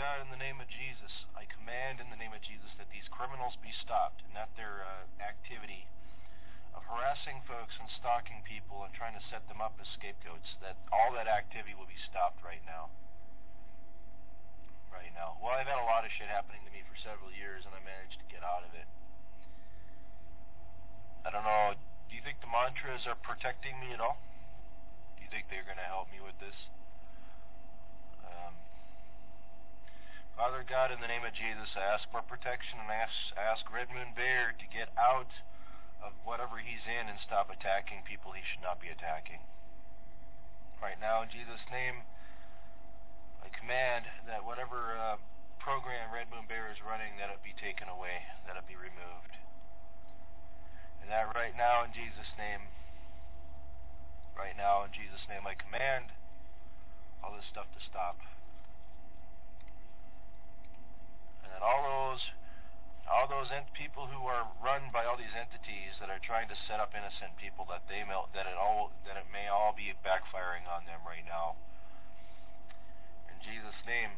God, in the name of Jesus, I command in the name of Jesus that these criminals be stopped and that their uh, activity of harassing folks and stalking people and trying to set them up as scapegoats, that all that activity will be stopped right now. Right now. Well, I've had a lot of shit happening to me for several years, and I managed to get out of it. I don't know. Do you think the mantras are protecting me at all? Do you think they're going to help me with this? Father God, in the name of Jesus, I ask for protection and ask, ask Red Moon Bear to get out of whatever he's in and stop attacking people he should not be attacking. Right now, in Jesus' name, I command that whatever uh, program Red Moon Bear is running, that it be taken away, that it be removed. And that right now, in Jesus' name, right now, in Jesus' name, I command all this stuff to stop. and that all those all those ent- people who are run by all these entities that are trying to set up innocent people that they may, that it all that it may all be backfiring on them right now. In Jesus' name,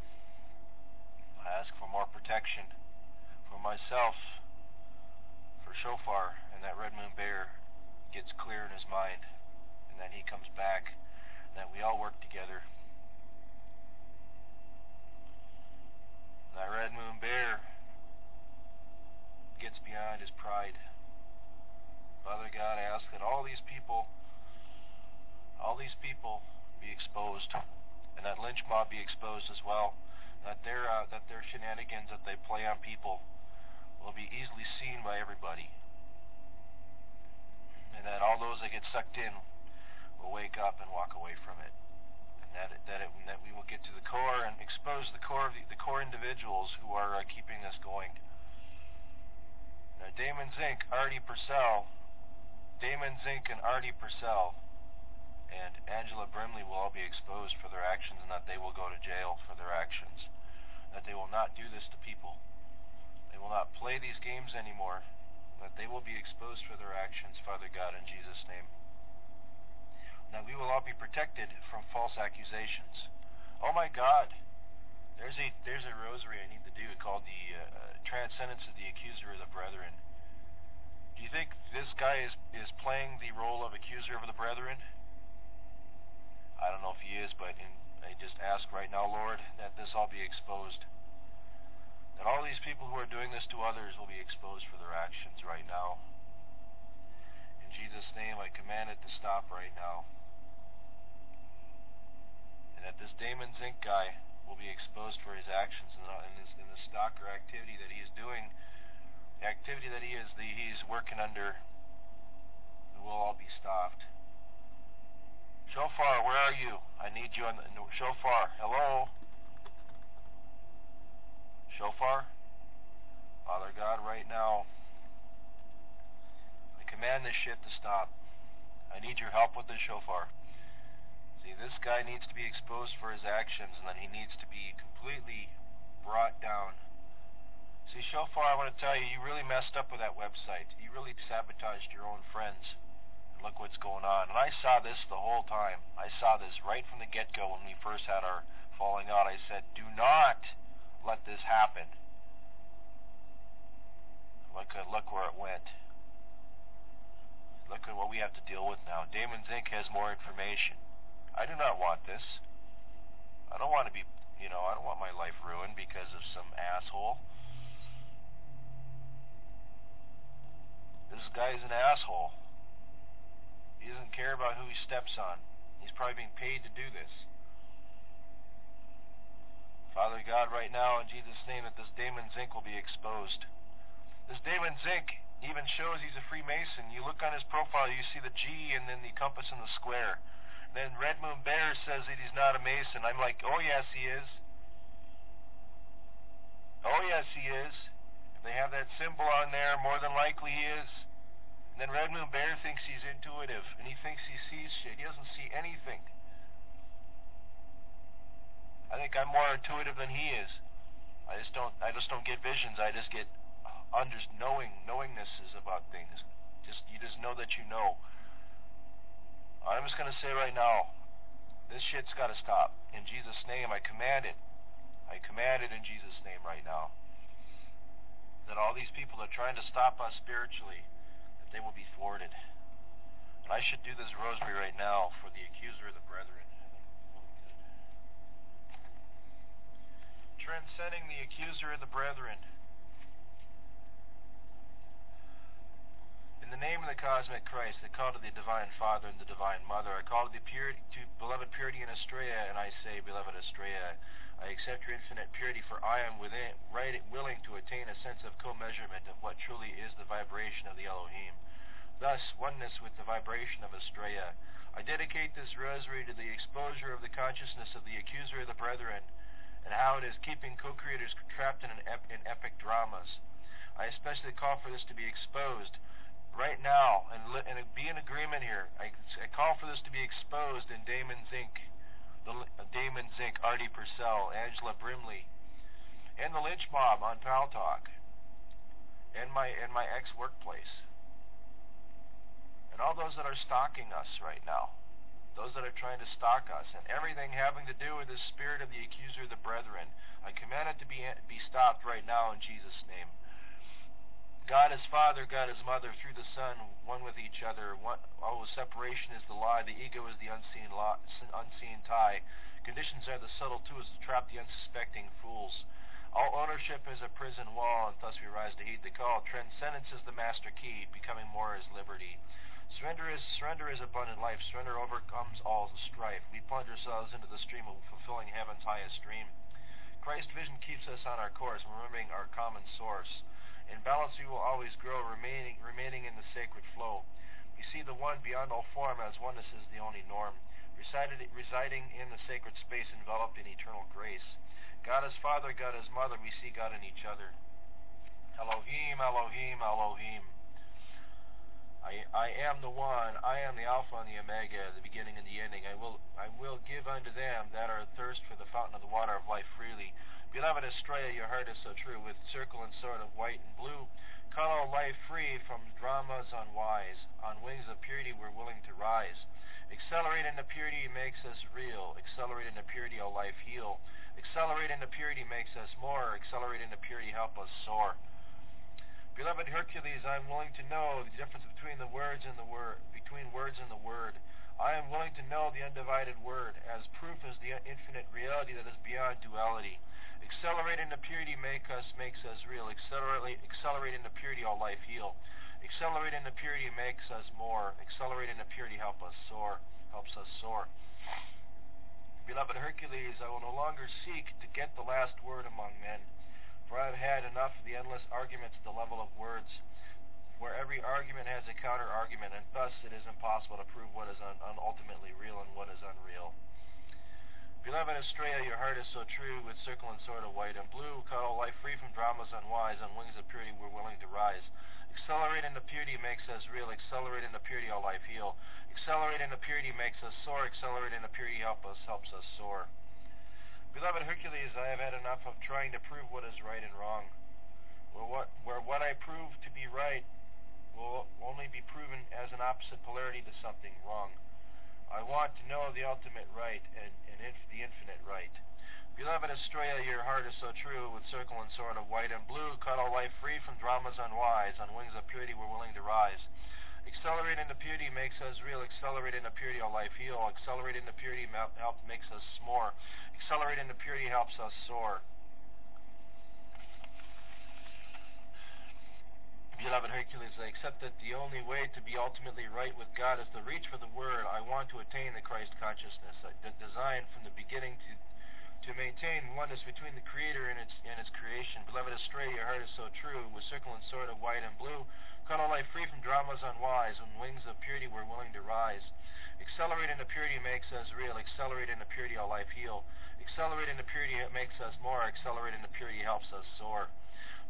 I ask for more protection for myself, for Shofar, and that Red Moon Bear gets clear in his mind, and that he comes back, and that we all work together That red moon bear gets beyond his pride. Father God, I ask that all these people, all these people be exposed, and that lynch mob be exposed as well. That their uh, that their shenanigans that they play on people will be easily seen by everybody, and that all those that get sucked in will wake up and walk away from it that it, that it, that we will get to the core and expose the core of the, the core individuals who are uh, keeping us going. Now, Damon Zink, Artie Purcell, Damon Zink and Artie Purcell, and Angela Brimley will all be exposed for their actions, and that they will go to jail for their actions. That they will not do this to people. They will not play these games anymore. That they will be exposed for their actions, Father God, in Jesus' name. Now we will all be protected from false accusations. Oh my God, there's a there's a rosary I need to do called the uh, uh, Transcendence of the Accuser of the Brethren. Do you think this guy is is playing the role of accuser of the brethren? I don't know if he is, but in, I just ask right now, Lord, that this all be exposed. That all these people who are doing this to others will be exposed for their actions right now. In Jesus' name, I command it to stop right now and that this Damon Zink guy will be exposed for his actions and in, in the stalker activity that he is doing, the activity that he is the, he's working under, will all be stopped. Shofar, where are you? I need you on the Shofar. Hello? Shofar? Father God, right now, I command this shit to stop. I need your help with the shofar. See, this guy needs to be exposed for his actions, and then he needs to be completely brought down. See, Shofar, I want to tell you, you really messed up with that website. You really sabotaged your own friends. Look what's going on. And I saw this the whole time. I saw this right from the get-go when we first had our falling out. I said, do not let this happen. Look at look where it went. Look at what we have to deal with now. Damon Zink has more information. I do not want this. I don't want to be, you know, I don't want my life ruined because of some asshole. This guy is an asshole. He doesn't care about who he steps on. He's probably being paid to do this. Father God, right now, in Jesus' name, that this Damon Zink will be exposed. This Damon Zink even shows he's a Freemason. You look on his profile, you see the G and then the compass and the square. Then Red Moon Bear says that he's not a Mason. I'm like, oh yes, he is. Oh yes, he is. If they have that symbol on there, more than likely he is. And then Red Moon Bear thinks he's intuitive, and he thinks he sees shit. He doesn't see anything. I think I'm more intuitive than he is. I just don't. I just don't get visions. I just get under knowing knowingnesses about things. Just you just know that you know. I'm just going to say right now, this shit's got to stop. In Jesus' name, I command it. I command it in Jesus' name right now. That all these people that are trying to stop us spiritually, that they will be thwarted. And I should do this rosary right now for the accuser of the brethren. Transcending the accuser of the brethren. In the name of the cosmic Christ, I call to the divine Father and the divine Mother. I call to the purity, to beloved purity in Astrea, and I say, beloved Astrea, I accept your infinite purity, for I am within, right, willing to attain a sense of co-measurement of what truly is the vibration of the Elohim. Thus, oneness with the vibration of Astrea. I dedicate this rosary to the exposure of the consciousness of the accuser of the brethren, and how it is keeping co-creators trapped in, ep- in epic dramas. I especially call for this to be exposed right now and, li- and be in agreement here. I, I, call for this to be exposed in Damon Zink, the uh, Damon Zink, Artie Purcell, Angela Brimley, and the lynch mob on Paltalk, and my and my ex workplace, and all those that are stalking us right now those that are trying to stalk us, and everything having to do with the spirit of the accuser of the brethren. I command it to be, be stopped right now in Jesus' name. God is Father, God is Mother, through the Son, one with each other. One, oh, separation is the lie, the ego is the unseen, unseen tie. Conditions are the subtle tools to trap the unsuspecting fools. All ownership is a prison wall, and thus we rise to heed the call. Transcendence is the master key, becoming more is liberty. Surrender is surrender is abundant life. Surrender overcomes all strife. We plunge ourselves into the stream of fulfilling heaven's highest dream. Christ's vision keeps us on our course, remembering our common source. In balance we will always grow, remaining remaining in the sacred flow. We see the one beyond all form as oneness is the only norm, resided, residing in the sacred space enveloped in eternal grace. God is Father, God is Mother, we see God in each other. Elohim, Elohim, Elohim. I, I am the one, I am the Alpha and the Omega, the beginning and the ending. I will I will give unto them that are thirst for the fountain of the water of life freely. Beloved Astrea, your heart is so true, with circle and sword of white and blue. Cut all life free from dramas unwise. On wings of purity we're willing to rise. Accelerate into purity makes us real. Accelerate into purity all life heal. Accelerate into purity makes us more. Accelerate into purity help us soar. Beloved Hercules, I am willing to know the difference between the words and the word, between words and the word. I am willing to know the undivided word, as proof is the infinite reality that is beyond duality. Accelerate the purity make us, makes us real. Accelerating into purity, all life heal. Accelerating the purity makes us more. Accelerating the purity help us soar, helps us soar. Beloved Hercules, I will no longer seek to get the last word among men. For I have had enough of the endless arguments at the level of words, where every argument has a counter argument, and thus it is impossible to prove what is un- un- ultimately real and what is unreal. Beloved Astrea, your heart is so true, with circle and sword of white and blue, cut all life free from dramas unwise, on wings of purity we're willing to rise. Accelerate into purity makes us real, accelerate into purity all life heal. Accelerate into purity makes us soar, accelerate into purity help us, helps us soar. Beloved Hercules, I have had enough of trying to prove what is right and wrong. Where what, where what I prove to be right will only be proven as an opposite polarity to something wrong. I want to know the ultimate right and, and inf- the infinite right. Beloved Astrea, your heart is so true, with circle and sword of white and blue, cut all life free from dramas unwise. On wings of purity we're willing to rise. Accelerate into purity makes us real. Accelerate into purity, all life heal. Accelerate into purity help makes us more. Accelerate into purity helps us soar. Beloved Hercules, I accept that the only way to be ultimately right with God is to reach for the Word. I want to attain the Christ consciousness, the design from the beginning to to maintain oneness between the Creator and its and its creation. Beloved Astrea, your heart is so true, with circle and sword of white and blue. Cut all life free from dramas unwise. when wings of purity we're willing to rise. Accelerate into purity makes us real. Accelerate into purity all life heal. Accelerate into purity it makes us more. Accelerate into purity helps us soar.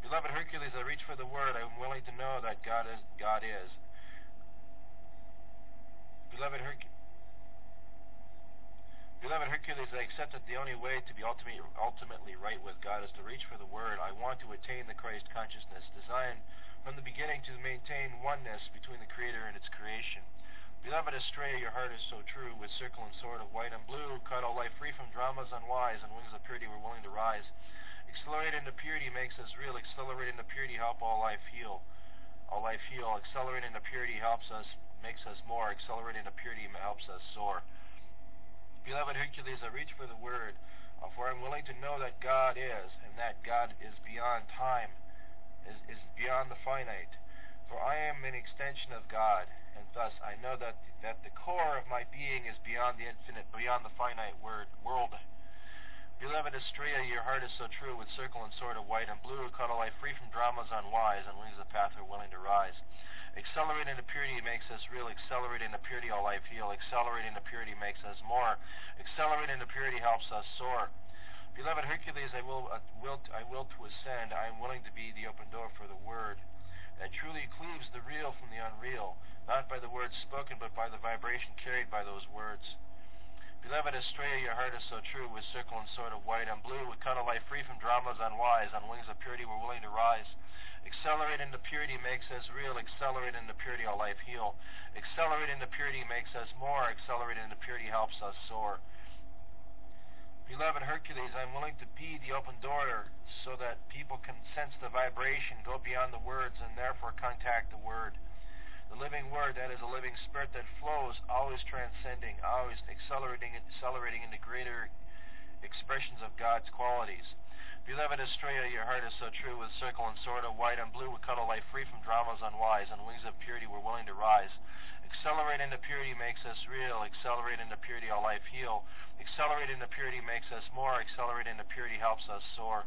Beloved Hercules, I reach for the word. I'm willing to know that God is God is. Beloved Hercules. Beloved Hercules, I accept that the only way to be ultimately, ultimately right with God is to reach for the Word. I want to attain the Christ consciousness, designed from the beginning to maintain oneness between the Creator and its creation. Beloved Astrea, your heart is so true, with circle and sword of white and blue, cut all life free from dramas unwise, and wings of purity we're willing to rise. Accelerate the purity makes us real, Accelerating the purity help all life heal. All life heal, Accelerating the purity helps us, makes us more, Accelerating the purity helps us soar. Beloved Hercules, I reach for the word, for I'm willing to know that God is, and that God is beyond time, is, is beyond the finite. For I am an extension of God, and thus I know that that the core of my being is beyond the infinite, beyond the finite word world. Beloved Astrea, your heart is so true, with circle and sword of white and blue, cut a life free from dramas unwise, and wings of path we're willing to rise. Accelerate into purity makes us real. Accelerate into purity, all life heal. Accelerate into purity makes us more. Accelerate into purity helps us soar. Beloved Hercules, I will, uh, will, I will to ascend. I am willing to be the open door for the word that truly cleaves the real from the unreal, not by the words spoken, but by the vibration carried by those words. Beloved Astrea, your heart is so true, with circle and sword of white and blue, with cut a life free from dramas unwise, on wings of purity we're willing to rise. Accelerate into purity makes us real. Accelerate into purity, our life heal. Accelerate into purity makes us more. Accelerate into purity helps us soar. Beloved Hercules, I'm willing to be the open door so that people can sense the vibration, go beyond the words, and therefore contact the Word. The living Word, that is a living spirit that flows, always transcending, always accelerating, accelerating into greater expressions of God's qualities. Beloved Astrea, your heart is so true, with circle and sword of white and blue, we cuddle life free from dramas unwise, and wings of purity we're willing to rise. Accelerate into purity makes us real. Accelerate into purity, all life heal. Accelerate into purity makes us more. Accelerate into purity helps us soar.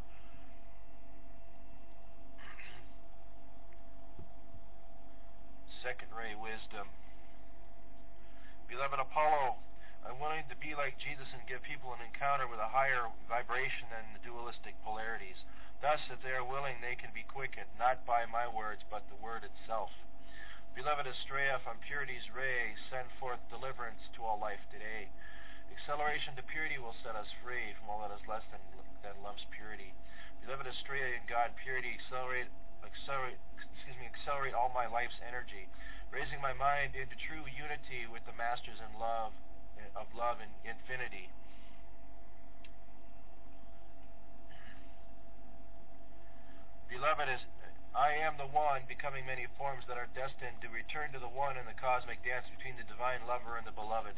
Second ray wisdom. Beloved Apollo, I'm willing to be like Jesus and give people an encounter with a higher vibration than the dualistic polarities. Thus, if they are willing, they can be quickened, not by my words, but the word itself. Beloved Astrea, from purity's ray, send forth deliverance to all life today. Acceleration to purity will set us free from all that is less than, than love's purity. Beloved Astrea, in God purity, accelerate, accelerate, excuse me, accelerate all my life's energy, raising my mind into true unity with the masters in love, of love and infinity. Beloved, as I am the one, becoming many forms that are destined to return to the one in the cosmic dance between the divine lover and the beloved.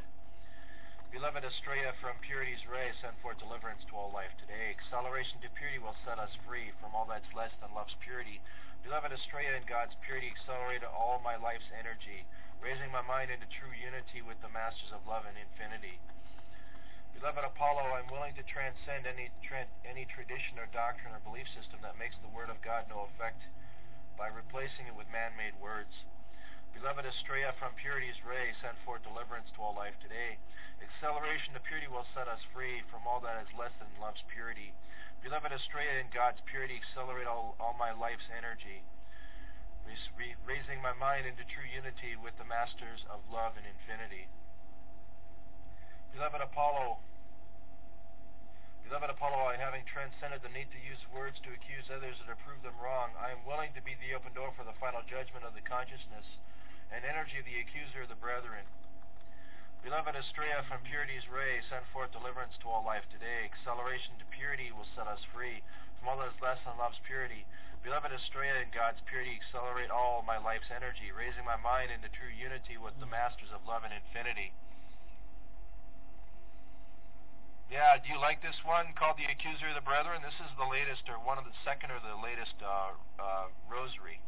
Beloved Astrea, from purity's ray, send forth deliverance to all life today. Acceleration to purity will set us free from all that's less than love's purity. Beloved Astrea, in God's purity, accelerate all my life's energy, raising my mind into true unity with the masters of love and infinity. Beloved Apollo, I'm willing to transcend any, tra- any tradition or doctrine or belief system that makes the Word of God no effect by replacing it with man-made words. Beloved Astrea, from purity's ray, send forth deliverance to all life today. Acceleration to purity will set us free from all that is less than love's purity. Beloved Astrea, in God's purity, accelerate all, all my life's energy, raising my mind into true unity with the masters of love and infinity. Beloved Apollo, Beloved Apollo, I having transcended the need to use words to accuse others or to prove them wrong, I am willing to be the open door for the final judgment of the consciousness and energy of the accuser of the brethren. Beloved Astrea, from purity's ray, send forth deliverance to all life today. Acceleration to purity will set us free from all that is less than love's purity. Beloved Astrea, in God's purity, accelerate all my life's energy, raising my mind into true unity with the masters of love and infinity. Yeah, do you like this one called The Accuser of the Brethren? This is the latest, or one of the second or the latest uh, uh, rosary.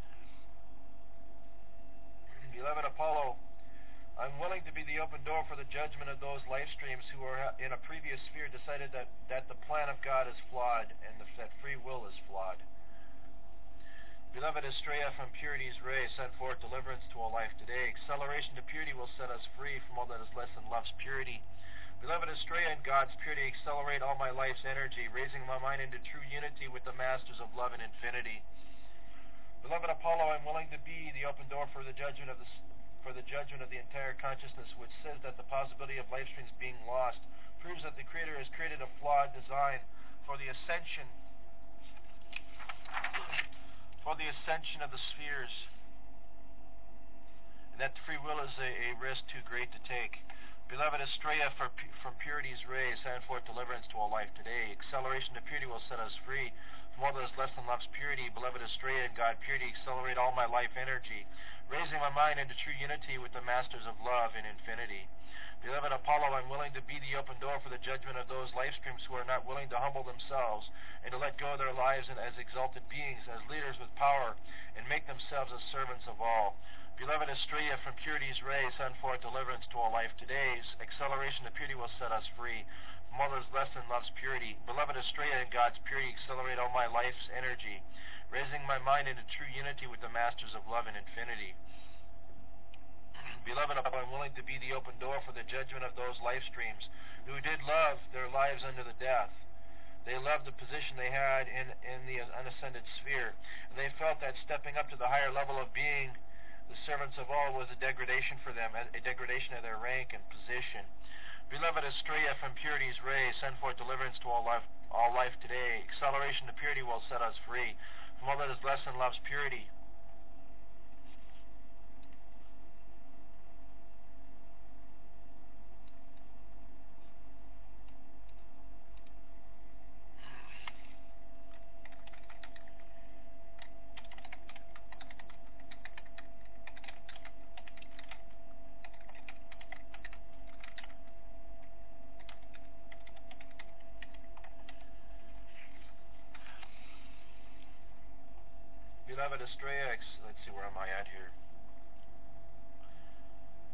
Beloved Apollo, I'm willing to be the open door for the judgment of those life streams who are in a previous sphere decided that, that the plan of God is flawed and the, that free will is flawed. Beloved Astrea, from purity's ray, send forth deliverance to all life today. Acceleration to purity will set us free from all that is less than love's purity. Beloved Astrea, in God's purity, accelerate all my life's energy, raising my mind into true unity with the masters of love and infinity. Beloved Apollo, I'm willing to be the open door for the judgment of the for the judgment of the entire consciousness, which says that the possibility of life streams being lost proves that the Creator has created a flawed design for the ascension for the ascension of the spheres. and that free will is a, a risk too great to take. Beloved Astrea, from purity's rays, send forth deliverance to all life today. Acceleration to purity will set us free that is less than love's purity. Beloved and God purity, accelerate all my life energy, raising my mind into true unity with the masters of love in infinity. Beloved Apollo, I'm willing to be the open door for the judgment of those life streams who are not willing to humble themselves and to let go of their lives and as exalted beings, as leaders with power, and make themselves as servants of all. Beloved Astrea, from purity's rays, send forth deliverance to all life today's. Acceleration of purity will set us free. Mother's lesson loves purity. Beloved Astrea, in God's purity, accelerate all my life's energy, raising my mind into true unity with the masters of love and infinity. Beloved, I'm willing to be the open door for the judgment of those life streams who did love their lives under the death. They loved the position they had in, in the unascended sphere. And they felt that stepping up to the higher level of being the servants of all was a degradation for them, a degradation of their rank and position. Beloved Astrea, from purity's ray, send forth deliverance to all life, all life today. Acceleration to purity will set us free from all that is less than love's purity. Beloved Astrea, let's see, where am I at here?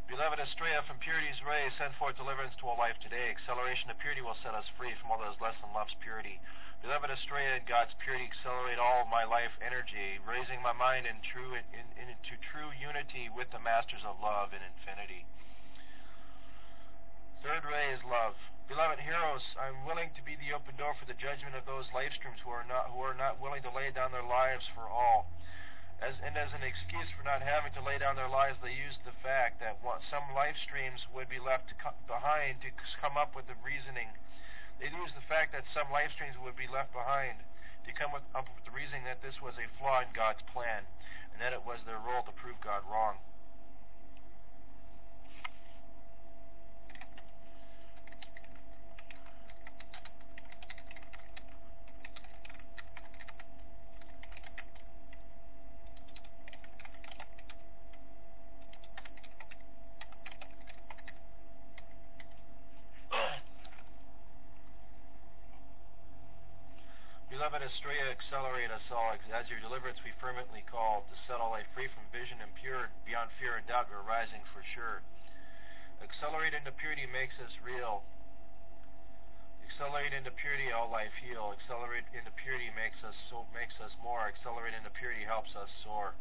Beloved Astrea, from purity's rays, send forth deliverance to all life today. Acceleration to purity will set us free from all that is less than love's purity. Beloved Astrea, God's purity, accelerate all of my life energy, raising my mind in true, in, in, into true unity with the masters of love in infinity. Third ray is love. Beloved heroes, I'm willing to be the open door for the judgment of those life streams who are not who are not willing to lay down their lives for all. As, and as an excuse for not having to lay down their lives, they used the fact that some life streams would be left co- behind to come up with the reasoning. They used the fact that some life streams would be left behind to come with, up with the reasoning that this was a flaw in God's plan, and that it was their role to prove God wrong. Astrea, accelerate us all. As your deliverance we fervently call to set all life free from vision impure, beyond fear and doubt, we're rising for sure. Accelerate into purity makes us real. Accelerate into purity, all life heal. Accelerate into purity makes us so makes us more. Accelerate into purity helps us soar.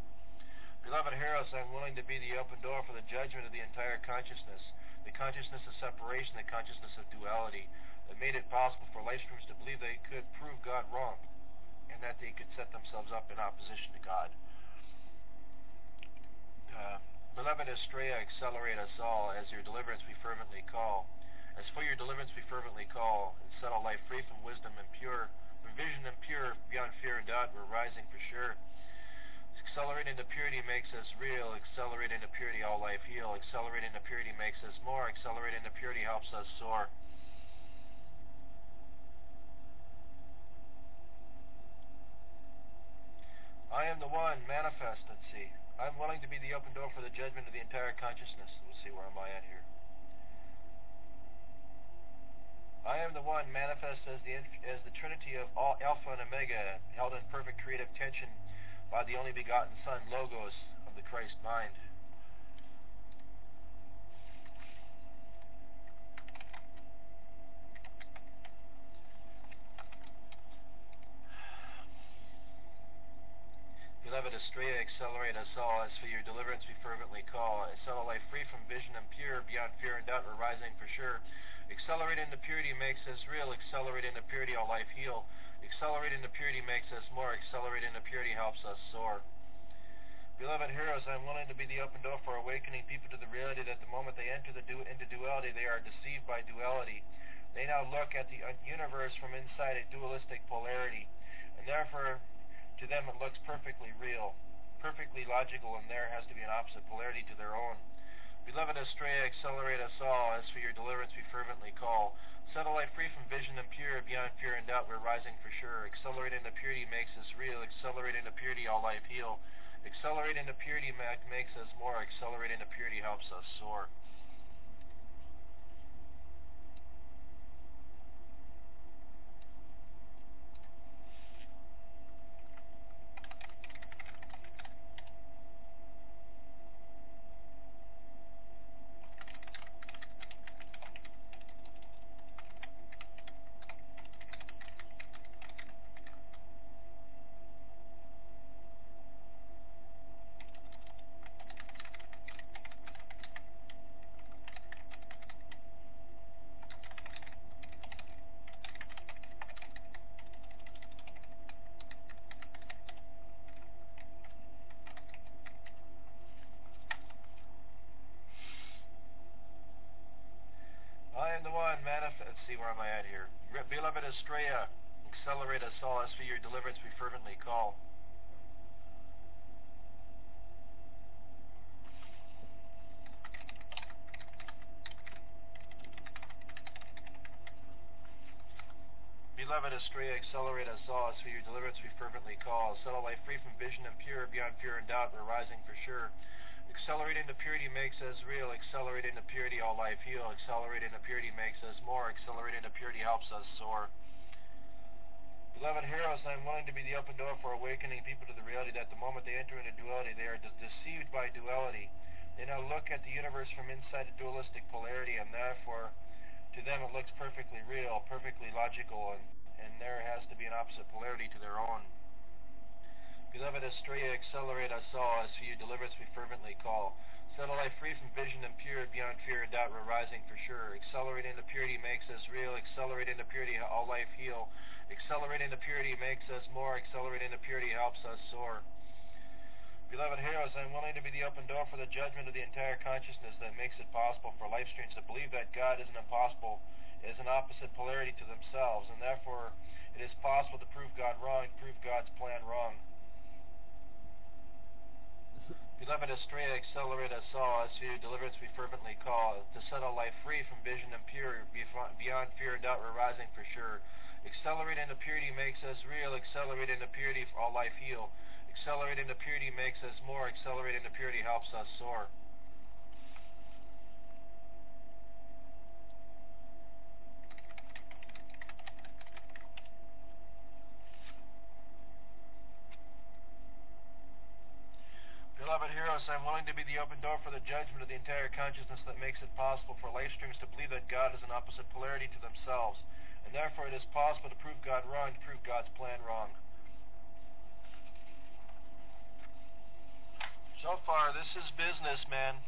Beloved heroes, I'm willing to be the open door for the judgment of the entire consciousness, the consciousness of separation, the consciousness of duality, that made it possible for life streams to believe they could prove God wrong and that they could set themselves up in opposition to God. Uh, Beloved Astrea, accelerate us all as your deliverance we fervently call. As for your deliverance we fervently call, and set all life free from wisdom and pure, from vision and pure, beyond fear and doubt, we're rising for sure. Accelerate into purity makes us real. Accelerate into purity, all life heal. Accelerate into purity makes us more. Accelerate into purity helps us soar. I am the one, manifest, let's see. I'm willing to be the open door for the judgment of the entire consciousness. We'll see where am I at here. I am the one, manifest as the as the Trinity of all Alpha and Omega, held in perfect creative tension by the only begotten Son, Logos, of the Christ mind. Beloved Astrea, accelerate us all. As for your deliverance, we fervently call. All life free from vision and pure, beyond fear and doubt, we're rising for sure. Accelerate into purity makes us real. Accelerate into purity, all life heal. Accelerate into purity makes us more. Accelerate into purity helps us soar. Beloved heroes, I'm willing to be the open door for awakening people to the reality that the moment they enter the du- into duality, they are deceived by duality. They now look at the universe from inside a dualistic polarity, and therefore to them it looks perfectly real, perfectly logical, and there has to be an opposite polarity to their own. Beloved Astrea, accelerate us all. As for your deliverance, we fervently call. Life free from vision and pure, beyond fear and doubt, we're rising for sure. Accelerate into purity makes us real. Accelerate into purity, all life heal. Accelerate into purity makes us more. Accelerate into purity helps us soar. See where am I at here. Beloved Astrea, accelerate us all. As for your deliverance, we fervently call. Beloved Astrea, accelerate us all. As for your deliverance, we fervently call. Set all life free from vision and pure, beyond fear and doubt, we're rising for sure. Accelerate the purity makes us real. Accelerating the purity, all life heal. Accelerate into purity makes us more. Accelerating the purity helps us soar. Beloved heroes, I am willing to be the open door for awakening people to the reality that the moment they enter into duality, they are de- deceived by duality. They now look at the universe from inside a dualistic polarity, and therefore, to them it looks perfectly real, perfectly logical, and, and there has to be an opposite polarity to their own. Beloved Astrea, accelerate us all. As for you, us, we fervently call. Set a life free from vision and pure, beyond fear and doubt, we're rising for sure. Accelerate into purity makes us real. Accelerate into purity, all life heal. Accelerate into purity makes us more. Accelerate into purity helps us soar. Beloved heroes, I am willing to be the open door for the judgment of the entire consciousness that makes it possible for life streams to believe that God is an impossible, is an opposite polarity to themselves, and therefore it is possible to prove God wrong, prove God's plan wrong. Beloved Astrea, accelerate us all. As to deliverance, we fervently call. To set a life free from vision and pure, beyond fear and doubt, we're rising for sure. Accelerate into purity makes us real. Accelerate into purity, all life heal. Accelerate into purity makes us more. Accelerate into purity helps us soar. Beloved heroes, I am willing to be the open door for the judgment of the entire consciousness that makes it possible for life streams to believe that God is an opposite polarity to themselves, and therefore it is possible to prove God wrong, to prove God's plan wrong. So far, this is business, man.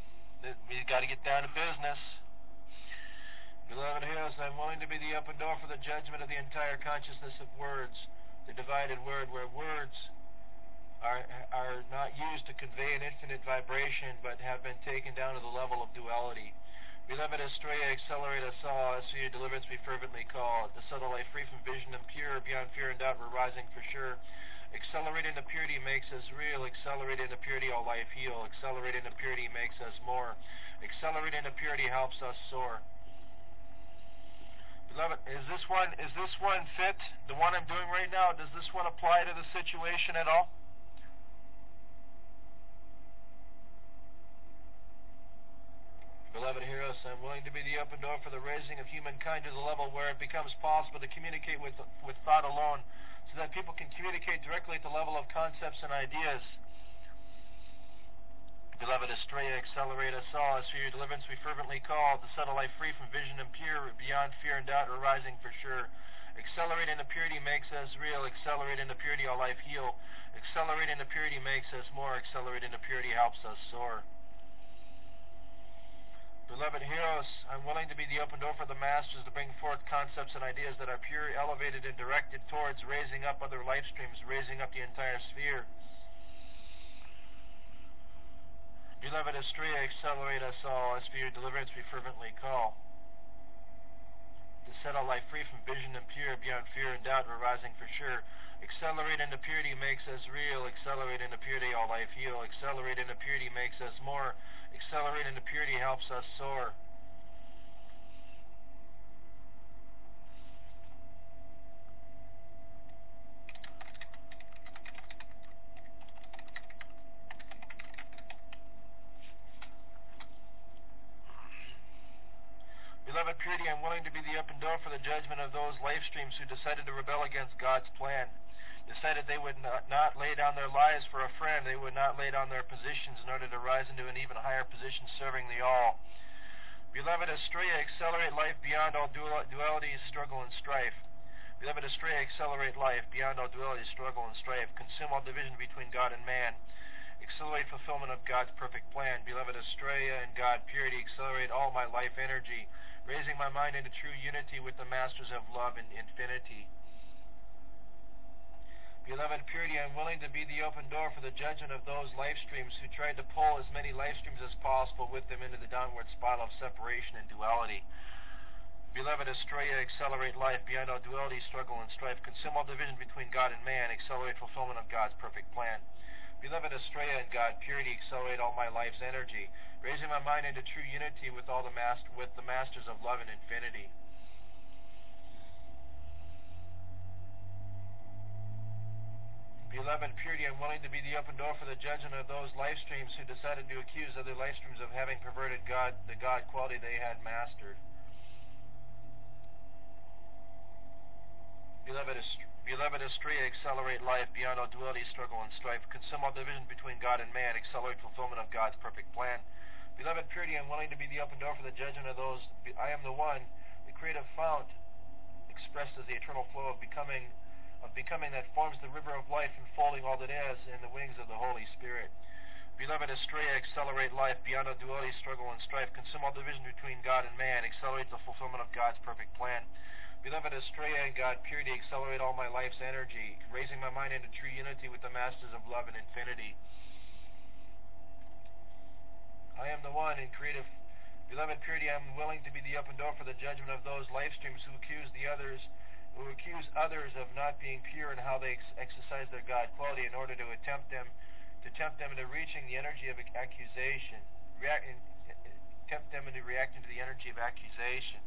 We've got to get down to business. Beloved heroes, I'm willing to be the open door for the judgment of the entire consciousness of words, the divided word, where words are, are not used to convey an infinite vibration, but have been taken down to the level of duality. Beloved Astrea, accelerate us all. As for your deliverance, we fervently call. The subtle life free from vision and pure, beyond fear and doubt, we're rising for sure. Accelerate into purity makes us real. Accelerate into purity, all life heal. Accelerate into purity makes us more. Accelerate into purity helps us soar. Beloved, is this one is this one fit? The one I'm doing right now, does this one apply to the situation at all? Beloved heroes, I'm willing to be the open door for the raising of humankind to the level where it becomes possible to communicate with, with thought alone, so that people can communicate directly at the level of concepts and ideas. Beloved Astrea, accelerate us all. As for your deliverance, we fervently call to set a life free from vision and pure, beyond fear and doubt, arising for sure. Accelerate into purity makes us real. Accelerate into purity, all life heal. Accelerate into purity makes us more. Accelerate into purity helps us soar. Beloved heroes, I'm willing to be the open door for the masters to bring forth concepts and ideas that are pure, elevated, and directed towards raising up other life streams, raising up the entire sphere. Beloved Astrea, accelerate us all. As for your deliverance, we fervently call. To set all life free from vision and pure, beyond fear and doubt, we're rising for sure. Accelerate into purity makes us real. Accelerate into purity, all life heal. Accelerate into purity makes us more. Accelerate into purity helps us soar. Beloved purity, I'm willing to be the open door for the judgment of those life streams who decided to rebel against God's plan, decided they would not, not lay down their lives for a friend, they would not lay down their positions in order to rise into an even higher position serving the all. Beloved Astrea, accelerate life beyond all dualities, struggle, and strife. Beloved Astrea, accelerate life beyond all dualities, struggle, and strife. Consume all division between God and man. Accelerate fulfillment of God's perfect plan. Beloved Astrea and God, purity, accelerate all my life energy raising my mind into true unity with the masters of love and infinity. Beloved purity, I'm willing to be the open door for the judgment of those life streams who tried to pull as many life streams as possible with them into the downward spiral of separation and duality. Beloved Astrea, accelerate life beyond all duality, struggle, and strife. Consume all division between God and man. Accelerate fulfillment of God's perfect plan. Beloved Astrea and God, purity, accelerate all my life's energy raising my mind into true unity with all the with the masters of love and infinity. Beloved purity, I'm willing to be the open door for the judgment of those life streams who decided to accuse other life streams of having perverted God, the God quality they had mastered. Beloved, beloved Astrea, accelerate life beyond all duality, struggle, and strife. Consume all division between God and man. Accelerate fulfillment of God's perfect plan. Beloved purity, I'm willing to be the open door for the judgment of those. I am the one, the creative fount, expressed as the eternal flow of becoming, of becoming that forms the river of life, enfolding all that is in the wings of the Holy Spirit. Beloved Astrea, accelerate life beyond a duality, struggle, and strife. Consume all division between God and man. Accelerate the fulfillment of God's perfect plan. Beloved Astrea and God, purity, accelerate all my life's energy, raising my mind into true unity with the masters of love and infinity. I am the one in creative beloved purity. I am willing to be the open door for the judgment of those life streams who accuse the others, who accuse others of not being pure in how they ex- exercise their God quality in order to attempt them, to tempt them into reaching the energy of accusation, react, tempt them into reacting to the energy of accusation.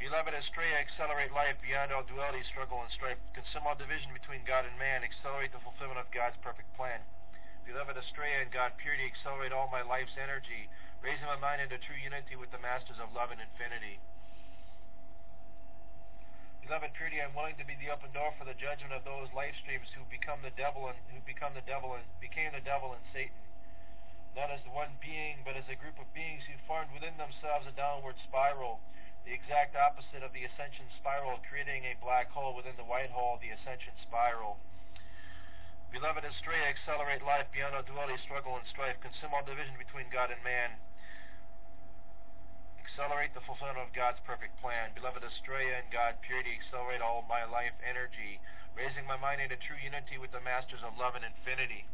Beloved Astrea, accelerate life beyond all duality, struggle, and strife. Consume all division between God and man. Accelerate the fulfillment of God's perfect plan. Beloved Astrea and God, purity, accelerate all my life's energy, raising my mind into true unity with the masters of love and infinity. Beloved purity, I'm willing to be the open door for the judgment of those life streams who become the devil and who become the devil and became the devil and Satan. Not as one being, but as a group of beings who formed within themselves a downward spiral, the exact opposite of the ascension spiral, creating a black hole within the white hole the ascension spiral. Beloved Astrea, accelerate life beyond all duality, struggle, and strife. Consume all division between God and man. Accelerate the fulfillment of God's perfect plan. Beloved Astrea and God, purity, accelerate all my life energy, raising my mind into true unity with the masters of love and infinity.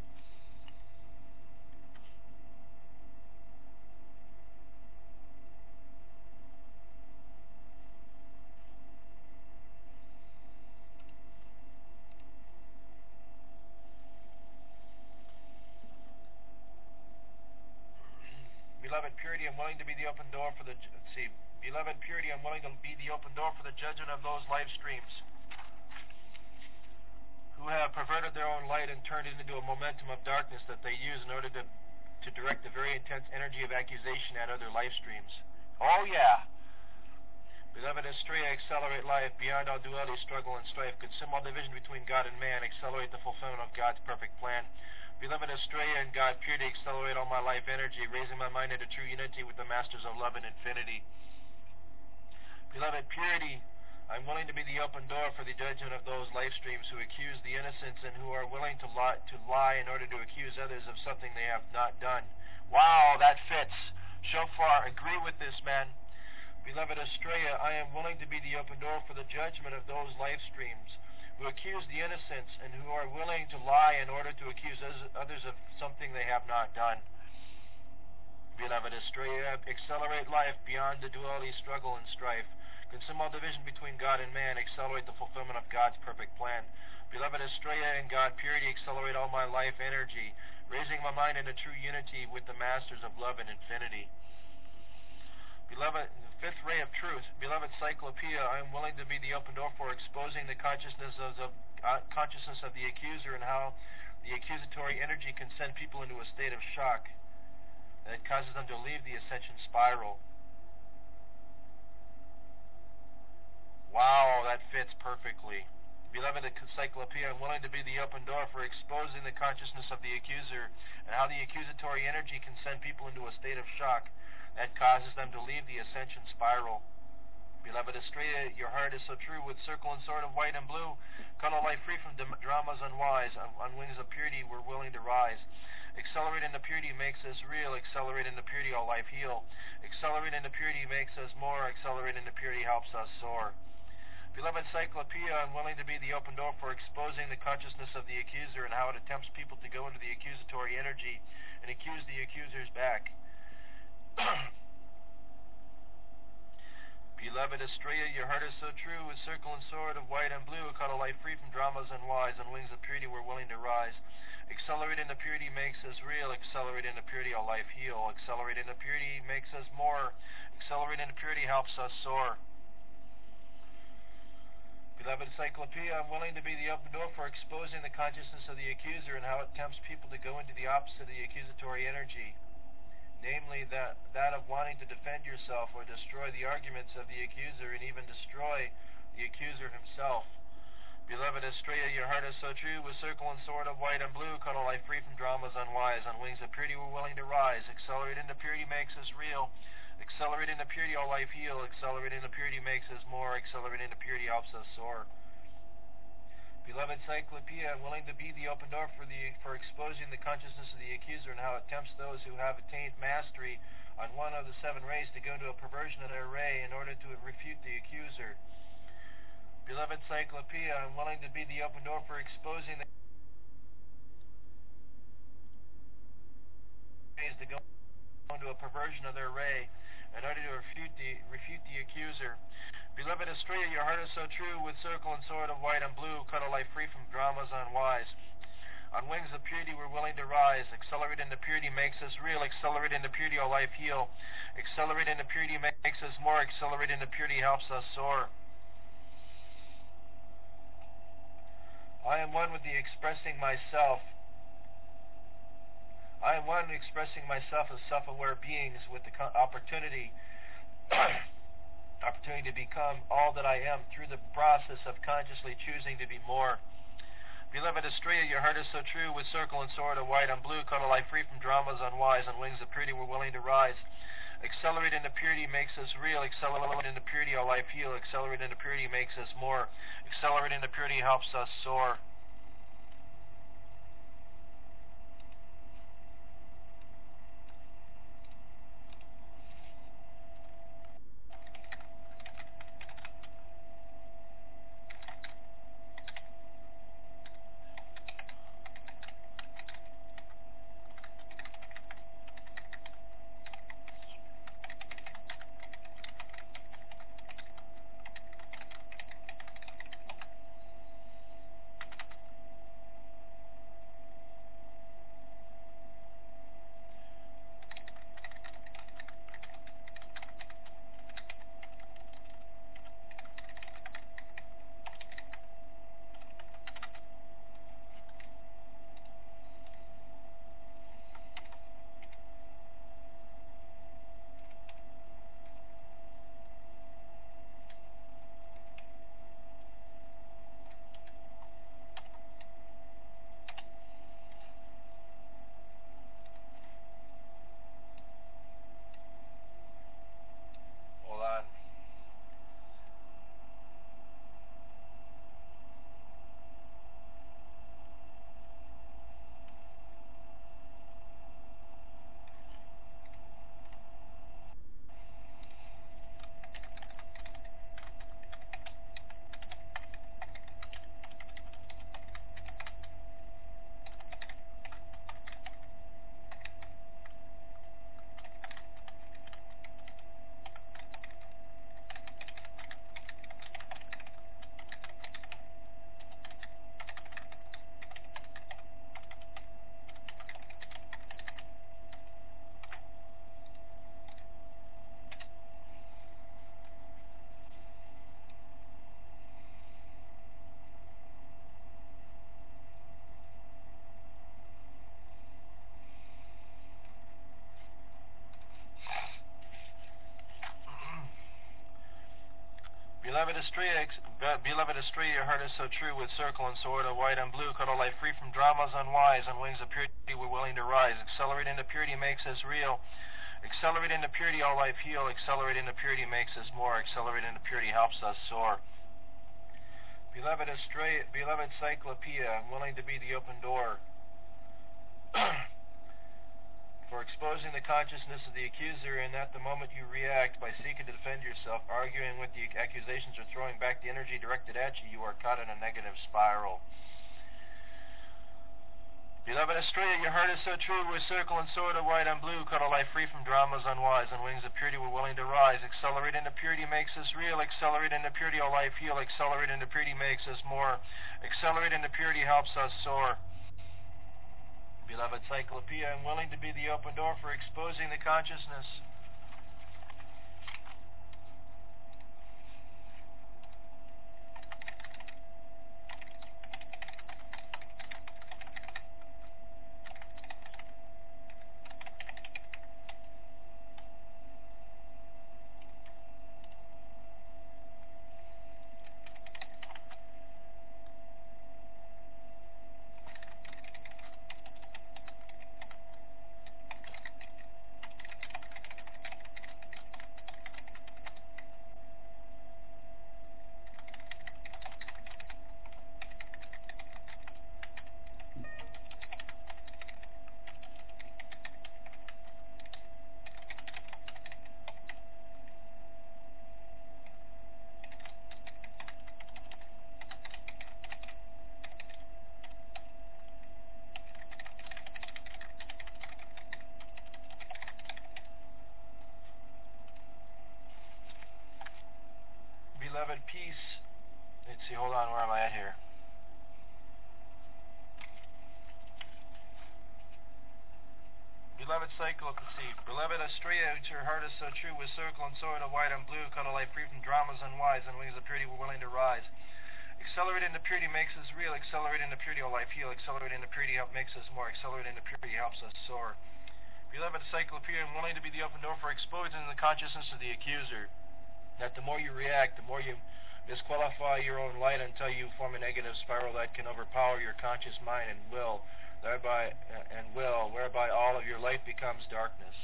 Beloved purity, I'm willing to be the open door for the let's see. Beloved purity, I'm willing to be the open door for the judgment of those life streams who have perverted their own light and turned it into a momentum of darkness that they use in order to to direct the very intense energy of accusation at other life streams. Oh yeah. Beloved Astrea, accelerate life beyond all duality, struggle, and strife. Consume all division between God and man. Accelerate the fulfillment of God's perfect plan. Beloved Astrea and God, purity, accelerate all my life energy, raising my mind into true unity with the masters of love and infinity. Beloved purity, I'm willing to be the open door for the judgment of those life streams who accuse the innocents and who are willing to lie, to lie in order to accuse others of something they have not done. Wow, that fits. Shofar, agree with this, man. Beloved Astrea, I am willing to be the open door for the judgment of those life streams who accuse the innocents and who are willing to lie in order to accuse others of something they have not done. Beloved accelerate life beyond the duality, struggle, and strife. Consume all division between God and man. Accelerate the fulfillment of God's perfect plan. Beloved Astrea and God, purity, accelerate all my life energy, raising my mind into true unity with the masters of love and infinity. Beloved, fifth ray of truth. Beloved Cyclopea, I am willing to be the open door for exposing the consciousness of, of uh, consciousness of the accuser and how the accusatory energy can send people into a state of shock that causes them to leave the ascension spiral. Wow, that fits perfectly. Beloved Encyclopedia, I'm willing to be the open door for exposing the consciousness of the accuser and how the accusatory energy can send people into a state of shock that causes them to leave the ascension spiral. Beloved Astrea, your heart is so true with circle and sword of white and blue. Cut all life free from dramas unwise. On, on wings of purity, we're willing to rise. Accelerate into purity makes us real. Accelerate into purity, all life heal. Accelerate into purity makes us more. Accelerate into purity helps us soar. Beloved Cyclopea, I'm willing to be the open door for exposing the consciousness of the accuser and how it attempts people to go into the accusatory energy and accuse the accusers back. Beloved Astrea, your heart is so true, with circle and sword of white and blue, caught a life free from dramas and wise, on wings of purity we're willing to rise. Accelerate into purity makes us real, accelerate into purity our life heal, accelerate into purity makes us more, accelerate into purity helps us soar. Beloved Cyclopea, I'm willing to be the open door for exposing the consciousness of the accuser and how it tempts people to go into the opposite of the accusatory energy, namely that, that of wanting to defend yourself or destroy the arguments of the accuser and even destroy the accuser himself. Beloved Astrea, your heart is so true, with circle and sword of white and blue, cut a life free from dramas unwise. On wings of purity we're willing to rise. Accelerate into purity makes us real. Accelerate into purity, all life heal. Accelerate into purity makes us more. Accelerate into purity helps us soar. Beloved Cyclopea, I'm willing to be the open door for the for exposing the consciousness of the accuser and how it tempts those who have attained mastery on one of the seven rays to go into a perversion of their ray in order to refute the accuser. Beloved Cyclopea, I'm willing to be the open door for exposing the rays to go into a perversion of their ray in order to refute the, refute the accuser. Beloved Astrea, your heart is so true, with circle and sword of white and blue, cut a life free from dramas unwise. On wings of purity we're willing to rise. Accelerate into purity makes us real. Accelerate into purity our life heal. Accelerate into purity makes us more. Accelerate into purity helps us soar. I am one with the expressing myself. I am one expressing myself as self-aware beings with the opportunity opportunity to become all that I am through the process of consciously choosing to be more. Beloved Astrea, your heart is so true with circle and sword of white and blue, a life free from dramas unwise, on wings of purity we're willing to rise. Accelerate into purity makes us real. Accelerate into purity our life heal. Accelerate into purity makes us more. Accelerate into purity helps us soar. Beloved Astrea, beloved Astrea, your heart is so true with circle and sword of white and blue. Cut all life free from dramas unwise. On wings of purity, we're willing to rise. Accelerate into purity makes us real. Accelerate into purity, all life heal. Accelerate into purity makes us more. Accelerate into purity helps us soar. Beloved Astrea, beloved Cyclopea, I'm willing to be the open door. for exposing the consciousness of the accuser and at the moment you react by seeking to defend yourself, arguing with the accusations or throwing back the energy directed at you, you are caught in a negative spiral. Beloved Astrea, your heart is so true with circle and sword of white and blue, cut a life free from dramas unwise, on wings of purity we're willing to rise. Accelerate into purity makes us real, accelerate into purity all life heal, accelerate into purity makes us more, accelerate into purity helps us soar. Beloved Cyclopea, I'm willing to be the open door for exposing the consciousness. Beloved peace. Let's see, hold on, where am I at here? Beloved cycle sea. Beloved which your heart is so true, with circle and sword of white and blue, cut a life free from dramas unwise, and wings of purity we're willing to rise. Accelerating the purity makes us real. Accelerating the purity, all life heal. Accelerating the purity help makes us more. Accelerating the purity helps us soar. Beloved Cyclopea, I'm willing to be the open door for exposing the consciousness of the accuser that the more you react, the more you disqualify your own light until you form a negative spiral that can overpower your conscious mind and will, thereby and will, whereby all of your life becomes darkness.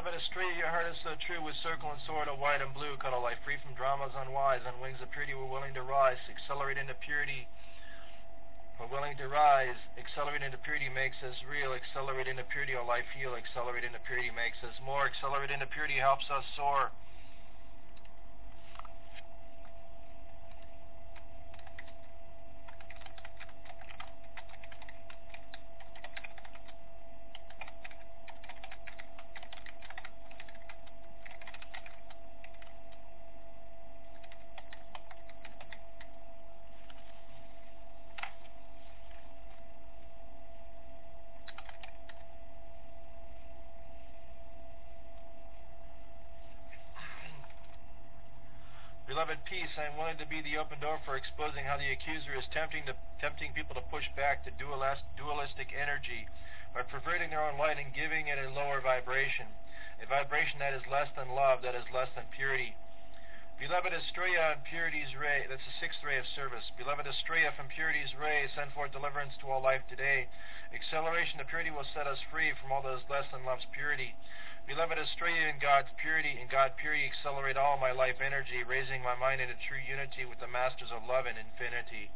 Beloved Street, your heart is so true with circle and sword of white and blue. Cut a life free from dramas unwise. On wings of purity, we're willing to rise. Accelerate into purity. We're willing to rise. Accelerate into purity makes us real. Accelerate into purity, our life heal. Accelerate into purity makes us more. Accelerate into purity helps us soar. Beloved peace, I am willing to be the open door for exposing how the accuser is tempting to, tempting people to push back to dualistic energy by perverting their own light and giving it a lower vibration, a vibration that is less than love, that is less than purity. Beloved Astrea and Purity's ray, that's the sixth ray of service. Beloved Astrea from Purity's ray, send forth deliverance to all life today. Acceleration to purity will set us free from all those less than love's purity. Beloved Astrea in God's purity, in God purity accelerate all my life energy, raising my mind into true unity with the masters of love and infinity.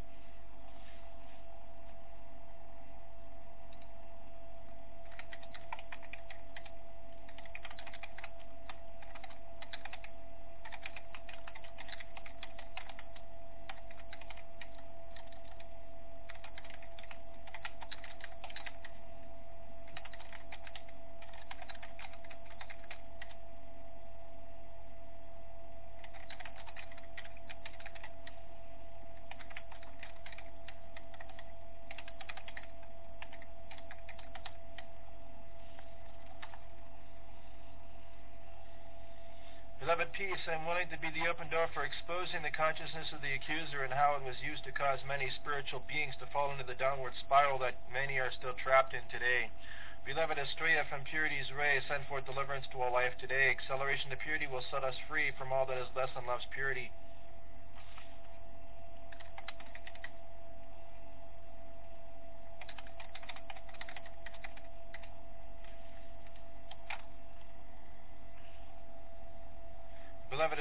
Beloved peace, I'm willing to be the open door for exposing the consciousness of the accuser and how it was used to cause many spiritual beings to fall into the downward spiral that many are still trapped in today. Beloved Astrea from Purity's ray, send forth deliverance to all life today. Acceleration to purity will set us free from all that is less than love's purity.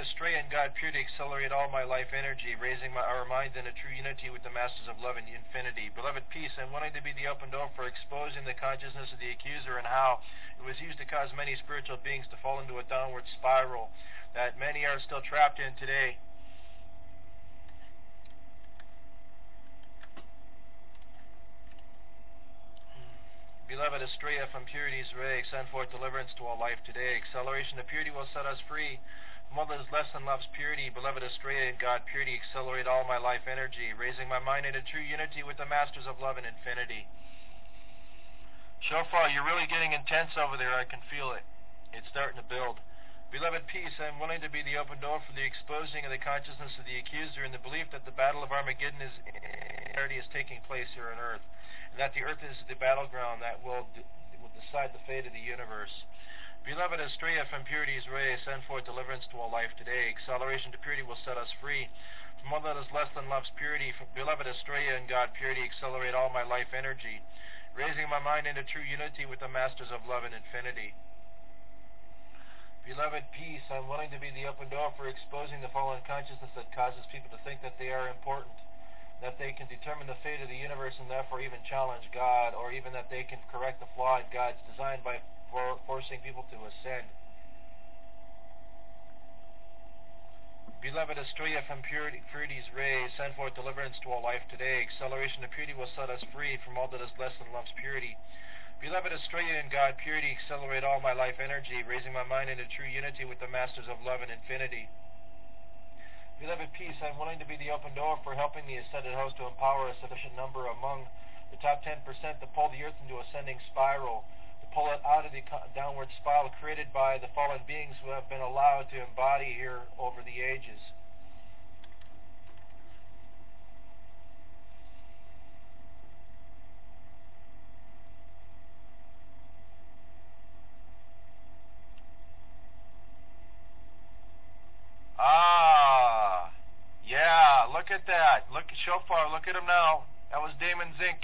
Astrea and God purity accelerate all my life energy, raising my, our minds into true unity with the masters of love and infinity. Beloved peace, I'm to be the open door for exposing the consciousness of the accuser and how it was used to cause many spiritual beings to fall into a downward spiral that many are still trapped in today. Beloved Astrea from Purity's ray, send forth deliverance to all life today. Acceleration to purity will set us free Mother's lesson loves purity, beloved Astrea God, purity accelerate all my life energy, raising my mind into true unity with the masters of love and infinity. Shofar, you're really getting intense over there. I can feel it. It's starting to build. Beloved peace, I am willing to be the open door for the exposing of the consciousness of the accuser in the belief that the battle of Armageddon is is taking place here on earth, and that the earth is the battleground that will, will decide the fate of the universe. Beloved Astrea from Purity's ray, send forth deliverance to all life today. Acceleration to purity will set us free from all that is less than love's purity. from Beloved Astrea and God, purity accelerate all my life energy, raising my mind into true unity with the masters of love and infinity. Beloved peace, I'm willing to be the open door for exposing the fallen consciousness that causes people to think that they are important, that they can determine the fate of the universe and therefore even challenge God, or even that they can correct the flaw in God's design by for forcing people to ascend. Beloved Astrea from purity, purity's rays, send forth deliverance to all life today. Acceleration to purity will set us free from all that is less than love's purity. Beloved Astrea in God, purity accelerate all my life energy, raising my mind into true unity with the masters of love and infinity. Beloved peace, I'm willing to be the open door for helping the ascended host to empower a sufficient number among the top 10% to pull the earth into ascending spiral pull it out of the downward spiral created by the fallen beings who have been allowed to embody here over the ages. Ah, yeah, look at that. Look Shofar, look at him now. That was Damon Zink.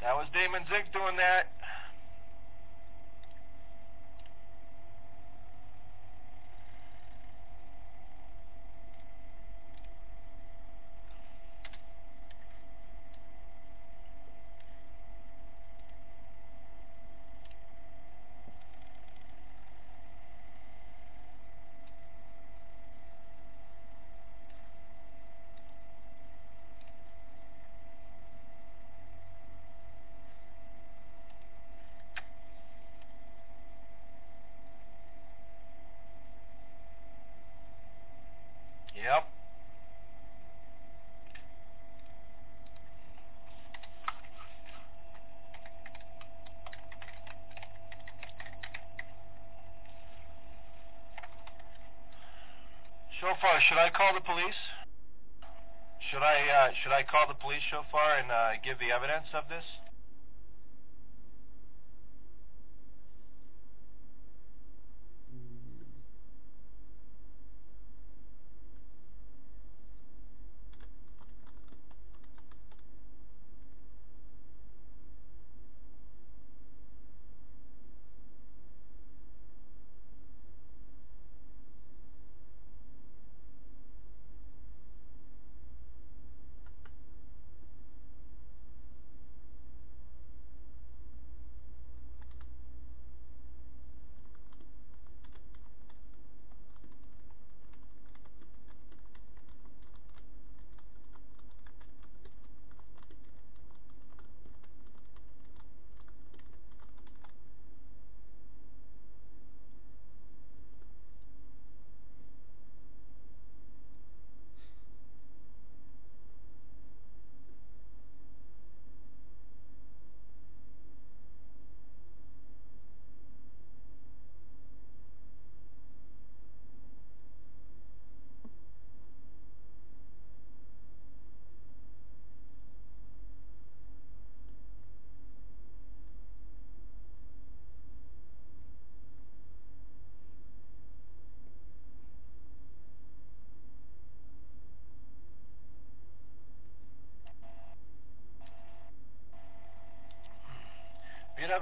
That was Damon Zink doing that. Shofar, should I call the police? Should I uh, should I call the police, Shofar and uh, give the evidence of this?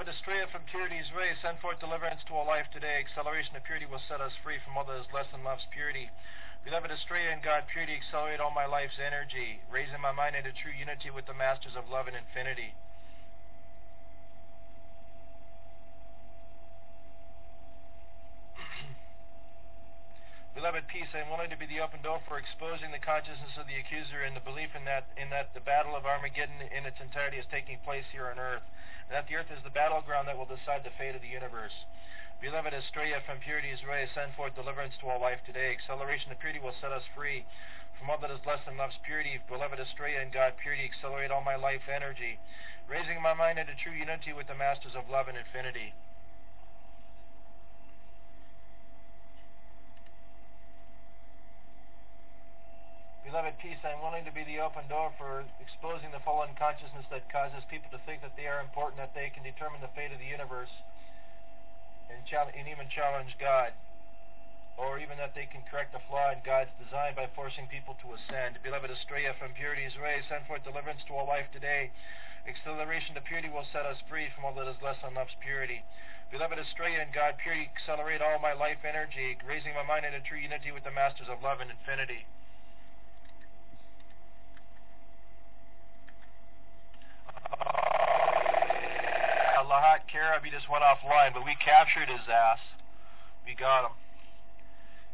Astrea from Purity's ray, send forth deliverance to all life today. Acceleration of purity will set us free from all less than love's purity. Beloved, Astrea and God, purity accelerate all my life's energy, raising my mind into true unity with the masters of love and infinity. Beloved, peace. I willing to be the open door for exposing the consciousness of the accuser and the belief in that in that the battle of Armageddon in its entirety is taking place here on earth, and that the earth is the battleground that will decide the fate of the universe. Beloved Astrea from purity's ray, send forth deliverance to all life today. Acceleration of purity will set us free from all that is less than love's purity. Beloved Astrea and God, purity accelerate all my life energy, raising my mind into true unity with the masters of love and infinity. Beloved peace, I am willing to be the open door for exposing the fallen consciousness that causes people to think that they are important, that they can determine the fate of the universe, and, and even challenge God. Or even that they can correct a flaw in God's design by forcing people to ascend. Beloved Astrea from purity's ray, send forth deliverance to all life today. Acceleration to purity will set us free from all that is less than love's purity. Beloved Astrea and God, purity accelerate all my life energy, raising my mind into true unity with the masters of love and infinity. Lahat Karab, he just went offline, but we captured his ass. We got him.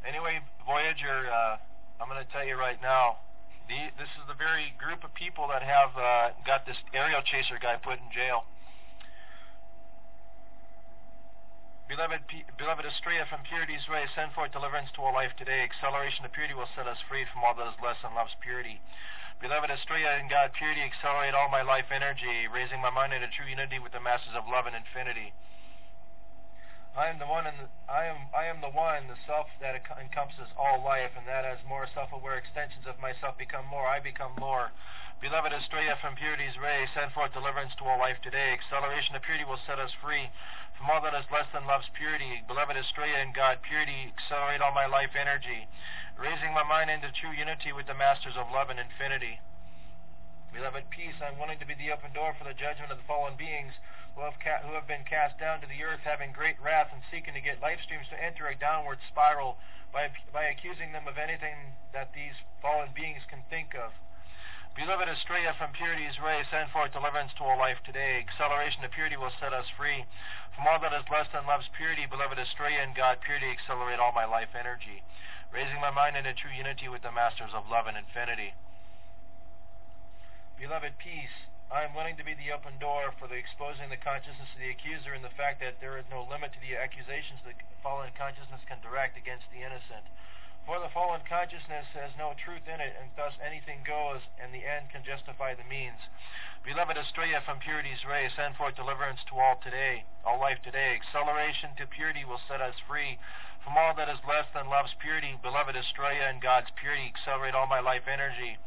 Anyway, Voyager, uh, I'm going to tell you right now, the, this is the very group of people that have uh, got this aerial chaser guy put in jail. Beloved, beloved Astrea from Purity's Way, send forth deliverance to our life today. Acceleration of purity will set us free from all that is less than love's purity. Beloved Astrea and God, purity accelerate all my life energy, raising my mind into true unity with the masses of love and infinity. I am the one, I am I am the one, the self that encompasses all life, and that as more self-aware extensions of myself become more, I become more. Beloved Astrea from Purity's ray, send forth deliverance to all life today. Acceleration of purity will set us free all that is less than love's purity. Beloved Astrea and God, purity accelerate all my life energy raising my mind into true unity with the masters of love and infinity. Beloved, peace, I'm willing to be the open door for the judgment of the fallen beings who have, ca- who have been cast down to the earth, having great wrath and seeking to get life streams to enter a downward spiral by, by accusing them of anything that these fallen beings can think of. Beloved Astrea from Purity's ray, send forth deliverance to all life today. Acceleration of purity will set us free from all that is less than love's purity. Beloved Astrea and God, purity accelerate all my life energy raising my mind into true unity with the masters of love and infinity. Beloved, peace. I am willing to be the open door for the exposing the consciousness of the accuser and the fact that there is no limit to the accusations the fallen consciousness can direct against the innocent. For the fallen consciousness has no truth in it, and thus anything goes, and the end can justify the means. Beloved Astrea from Purity's ray, send forth deliverance to all today, all life today. Acceleration to purity will set us free from all that is less than love's purity, beloved Astrea and God's purity, accelerate all my life energy,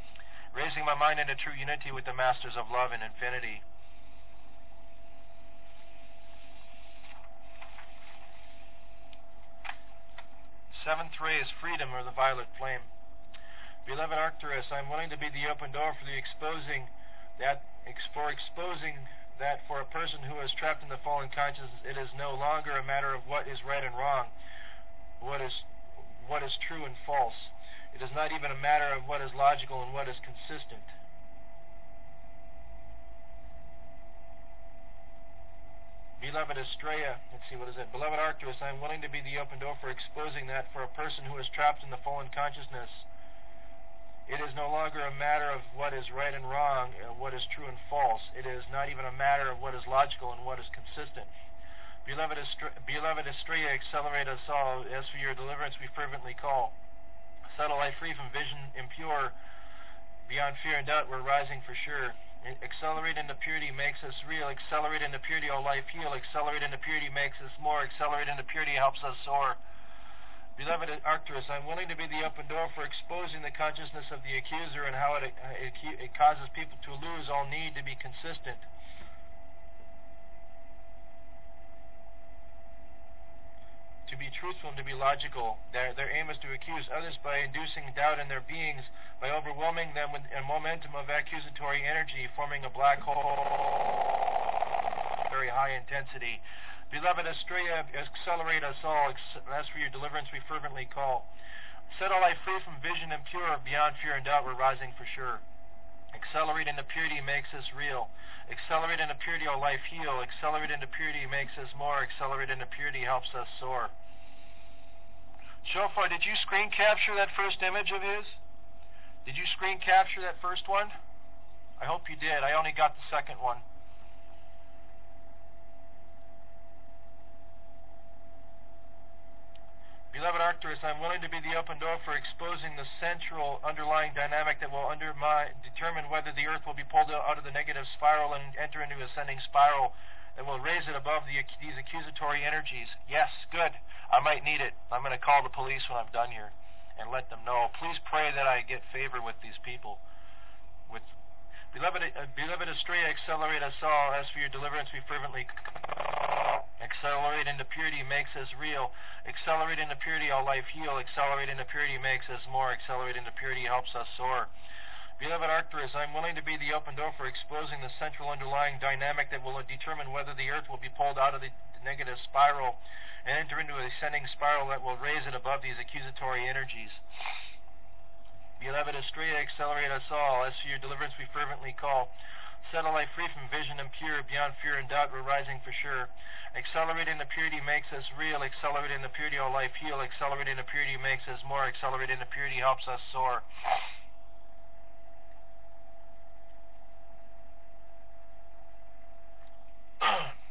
raising my mind into true unity with the masters of love and infinity. Seventh ray is freedom or the violet flame. Beloved Arcturus, I am willing to be the open door for the exposing that for exposing that for a person who is trapped in the fallen consciousness, it is no longer a matter of what is right and wrong, what is what is true and false. It is not even a matter of what is logical and what is consistent. Beloved Astrea, let's see, what is it? Beloved Arcturus, I am willing to be the open door for exposing that for a person who is trapped in the fallen consciousness. It is no longer a matter of what is right and wrong, uh, what is true and false. It is not even a matter of what is logical and what is consistent. Beloved, beloved Astrea, accelerate us all. As for your deliverance, we fervently call. Settle life free from vision impure. Beyond fear and doubt, we're rising for sure. Accelerate into purity makes us real. Accelerate into purity, all life heal. Accelerate into purity makes us more. Accelerate into purity helps us soar. Beloved Arcturus, I'm willing to be the open door for exposing the consciousness of the accuser and how it, uh, it, it causes people to lose all need to be consistent. To be truthful and to be logical. Their, their aim is to accuse others by inducing doubt in their beings, by overwhelming them with a momentum of accusatory energy, forming a black hole. very high intensity. Beloved Astrea, accelerate us all. As for your deliverance, we fervently call. Set all life free from vision impure, beyond fear and doubt, we're rising for sure. Accelerate into purity makes us real. Accelerate into purity, all life heal. Accelerate into purity makes us more. Accelerate into purity helps us soar. Shofar, did you screen capture that first image of his? Did you screen capture that first one? I hope you did. I only got the second one. Beloved Arcturus, I'm willing to be the open door for exposing the central underlying dynamic that will undermine, determine whether the Earth will be pulled out of the negative spiral and enter into ascending spiral that will raise it above the, these accusatory energies. Yes, good. I might need it. I'm going to call the police when I'm done here and let them know. Please pray that I get favor with these people. With Beloved, uh, beloved accelerate us all. As for your deliverance, we fervently accelerate into purity makes us real. Accelerate into purity, all life heal. Accelerate into purity makes us more. Accelerate into purity helps us soar. Beloved Arcturus, I'm willing to be the open door for exposing the central underlying dynamic that will determine whether the Earth will be pulled out of the negative spiral and enter into a ascending spiral that will raise it above these accusatory energies. Beloved Astrea, accelerate us all. As for your deliverance, we fervently call. Set a life free from vision impure, beyond fear and doubt, we're rising for sure. Accelerating the purity makes us real. Accelerating the purity, all life heal. Accelerating the purity makes us more. Accelerating the purity helps us soar.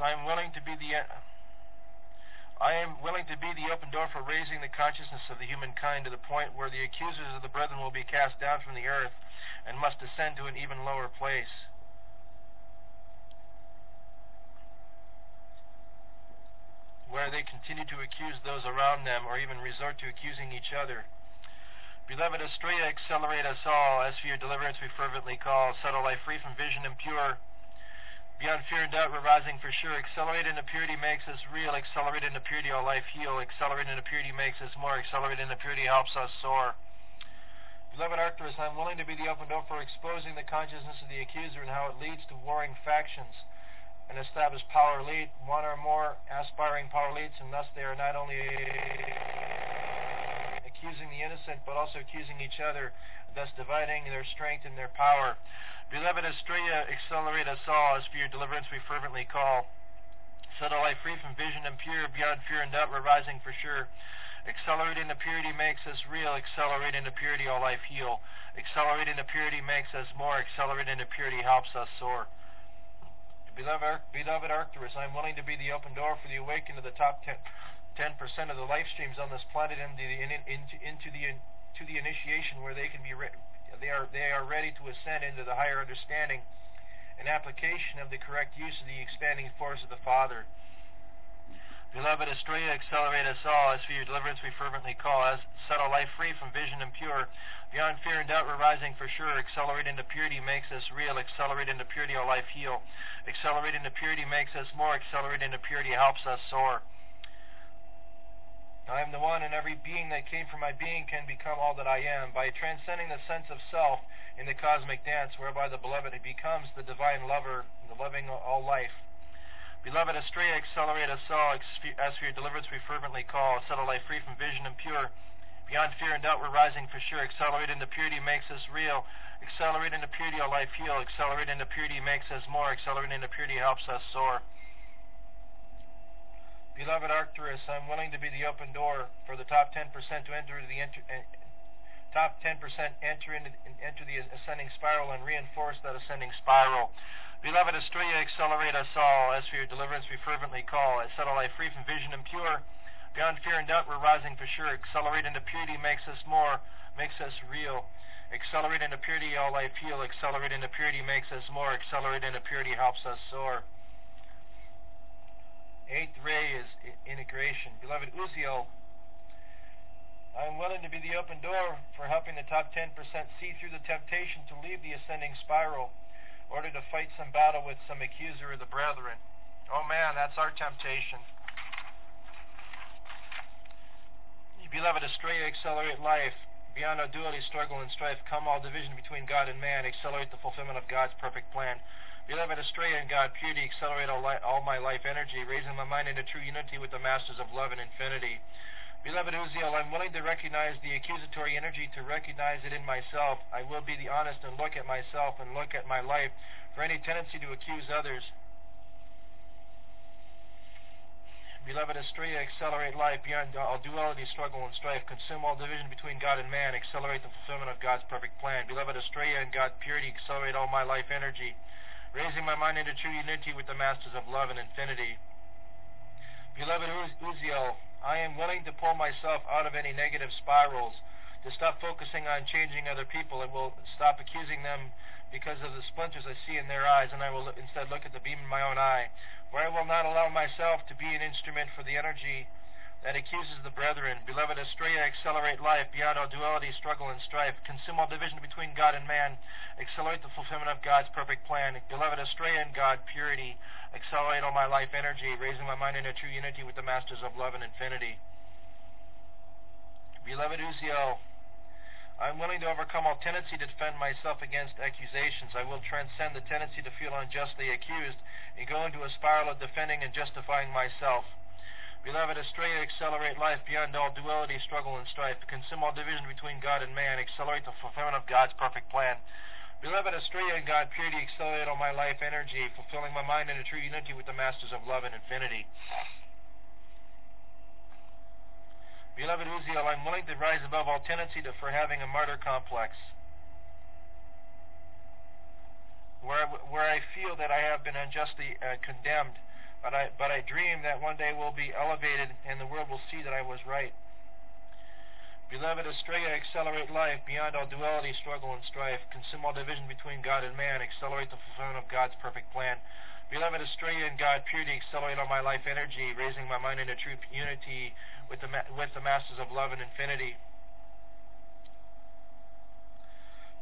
I am willing to be the uh, I am willing to be the open door for raising the consciousness of the humankind to the point where the accusers of the brethren will be cast down from the earth and must descend to an even lower place. Where they continue to accuse those around them or even resort to accusing each other. Beloved Astrea, accelerate us all. As for your deliverance, we fervently call. Set our life free from vision impure Beyond fear and doubt, we're rising for sure. Accelerate into purity makes us real. Accelerate into purity, our life heal. Accelerate into purity makes us more. Accelerate into purity helps us soar. Beloved Arcturus, I'm willing to be the open door for exposing the consciousness of the accuser and how it leads to warring factions and establish power elite, one or more aspiring power elites, and thus they are not only accusing the innocent, but also accusing each other, thus dividing their strength and their power. Beloved Astrea, accelerate us all. As for your deliverance, we fervently call. Set all life free from vision impure, beyond fear and doubt, we're rising for sure. Accelerate into purity makes us real. Accelerate into purity, all life heal. Accelerate into purity makes us more. Accelerate into purity helps us soar. Beloved, beloved Arcturus, I'm willing to be the open door for the awakening of the top 10, 10% of the life streams on this planet into the, in, into, into the, to the initiation where they can be re- they are they are ready to ascend into the higher understanding and application of the correct use of the expanding force of the Father. Beloved Astrea, accelerate us all. As for your deliverance, we fervently call. As set our life free from vision impure. Beyond fear and doubt, we're rising for sure. Accelerate into purity makes us real. Accelerate into purity, our life heal. Accelerate into purity makes us more. Accelerate into purity helps us soar. I am the one, and every being that came from my being can become all that I am, by transcending the sense of self in the cosmic dance, whereby the beloved becomes the divine lover, the loving all life. Beloved Astrea, accelerate us all. As for your deliverance, we fervently call. Set our life free from vision and pure. Beyond fear and doubt, we're rising for sure. Accelerate into purity makes us real. Accelerate into purity, our life heal. Accelerate into purity makes us more. Accelerate into purity helps us soar. Beloved Arcturus, I'm willing to be the open door for the top 10% to enter the uh, top 10% enter into, enter the ascending spiral and reinforce that ascending spiral. Beloved Astrea, accelerate us all. As for your deliverance, we fervently call. I set our life free from vision impure. Beyond fear and doubt, we're rising for sure. Accelerate into purity makes us more, makes us real. Accelerate into purity, all life heal. Accelerate into purity makes us more. Accelerate into purity helps us soar. Eighth ray is integration. Beloved Uziel, I am willing to be the open door for helping the top 10% see through the temptation to leave the ascending spiral order to fight some battle with some accuser of the brethren. Oh man, that's our temptation. Beloved, Astrea, accelerate life. Beyond our duality, struggle, and strife, come all division between God and man, accelerate the fulfillment of God's perfect plan. Beloved, Astrea in God, purity, accelerate all, li- all my life energy, raising my mind into true unity with the masters of love and infinity. Beloved Uziel, I'm willing to recognize the accusatory energy, to recognize it in myself. I will be the honest and look at myself and look at my life for any tendency to accuse others. Beloved Astrea, accelerate life beyond all duality, struggle, and strife. Consume all division between God and man. Accelerate the fulfillment of God's perfect plan. Beloved Astrea and God purity, accelerate all my life energy. Raising my mind into true unity with the masters of love and infinity. Beloved Uziel, I am willing to pull myself out of any negative spirals, to stop focusing on changing other people, and will stop accusing them because of the splinters I see in their eyes, and I will instead look at the beam in my own eye, where I will not allow myself to be an instrument for the energy that accuses the brethren. Beloved Astrea, accelerate life beyond all duality, struggle, and strife. Consume all division between God and man. Accelerate the fulfillment of God's perfect plan. Beloved Astrea and God, purity. Accelerate all my life energy, raising my mind into true unity with the masters of love and infinity. Beloved Uziel, I am willing to overcome all tendency to defend myself against accusations. I will transcend the tendency to feel unjustly accused and go into a spiral of defending and justifying myself. Beloved, Astrea, accelerate life beyond all duality, struggle, and strife. Consume all division between God and man. Accelerate the fulfillment of God's perfect plan. Beloved, Astrea in God, purity, accelerate all my life energy, fulfilling my mind into true unity with the masters of love and infinity. Beloved Uziel, I'm willing to rise above all tendency to, for having a martyr complex. Where I, where I feel that I have been unjustly uh, condemned, but I, but I dream that one day we'll be elevated and the world will see that I was right. Beloved Astrea, accelerate life beyond all duality, struggle, and strife. Consume all division between God and man. Accelerate the fulfillment of God's perfect plan. Beloved Astrea and God, purity, accelerate all my life energy, raising my mind into true unity with the, with the masters of love and infinity.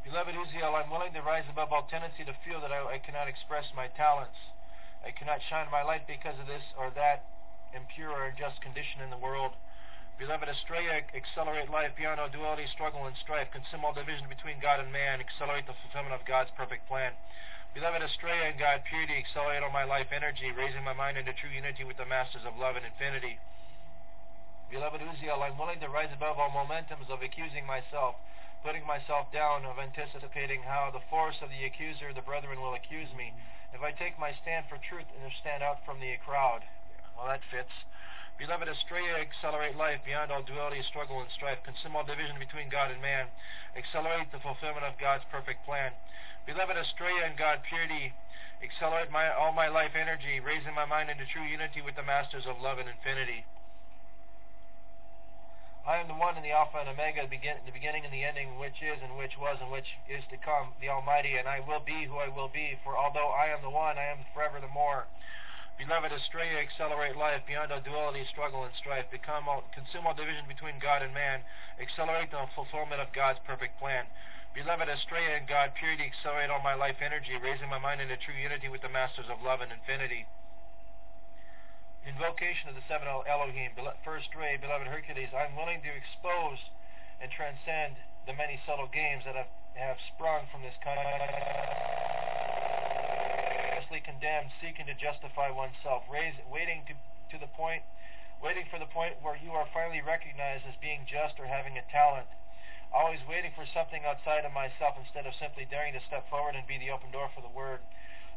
Beloved Uziel, I'm willing to rise above all tendency to feel that I, I cannot express my talents. I cannot shine my light because of this or that impure or unjust condition in the world. Beloved Astrea, accelerate life beyond all duality, struggle, and strife. Consume all division between God and man. Accelerate the fulfillment of God's perfect plan. Beloved Astrea and God, purity, accelerate all my life energy, raising my mind into true unity with the masters of love and infinity. Beloved Uziel, I'm willing to rise above all momentums of accusing myself, putting myself down, of anticipating how the force of the accuser, the brethren, will accuse me. If I take my stand for truth and stand out from the crowd, well, that fits. Beloved Astrea, accelerate life beyond all duality, struggle, and strife. Consume all division between God and man. Accelerate the fulfillment of God's perfect plan. Beloved Astrea and God, purity, accelerate my, all my life energy, raising my mind into true unity with the masters of love and infinity. I am the one and the Alpha and Omega, the, begin, the beginning and the ending, which is and which was and which is to come, the Almighty, and I will be who I will be. For although I am the one, I am forever the more. Beloved, Astrea, accelerate life beyond all duality, struggle, and strife. Become all, consume all division between God and man. Accelerate the fulfillment of God's perfect plan. Beloved, Astrea and God, purity, accelerate all my life energy, raising my mind into true unity with the masters of love and infinity. Invocation of the seven Elohim. First ray, beloved Hercules, I'm willing to expose and transcend the many subtle games that have, have sprung from this consciously condemned, seeking to justify oneself, raise, waiting to, to the point, waiting for the point where you are finally recognized as being just or having a talent. Always waiting for something outside of myself instead of simply daring to step forward and be the open door for the word.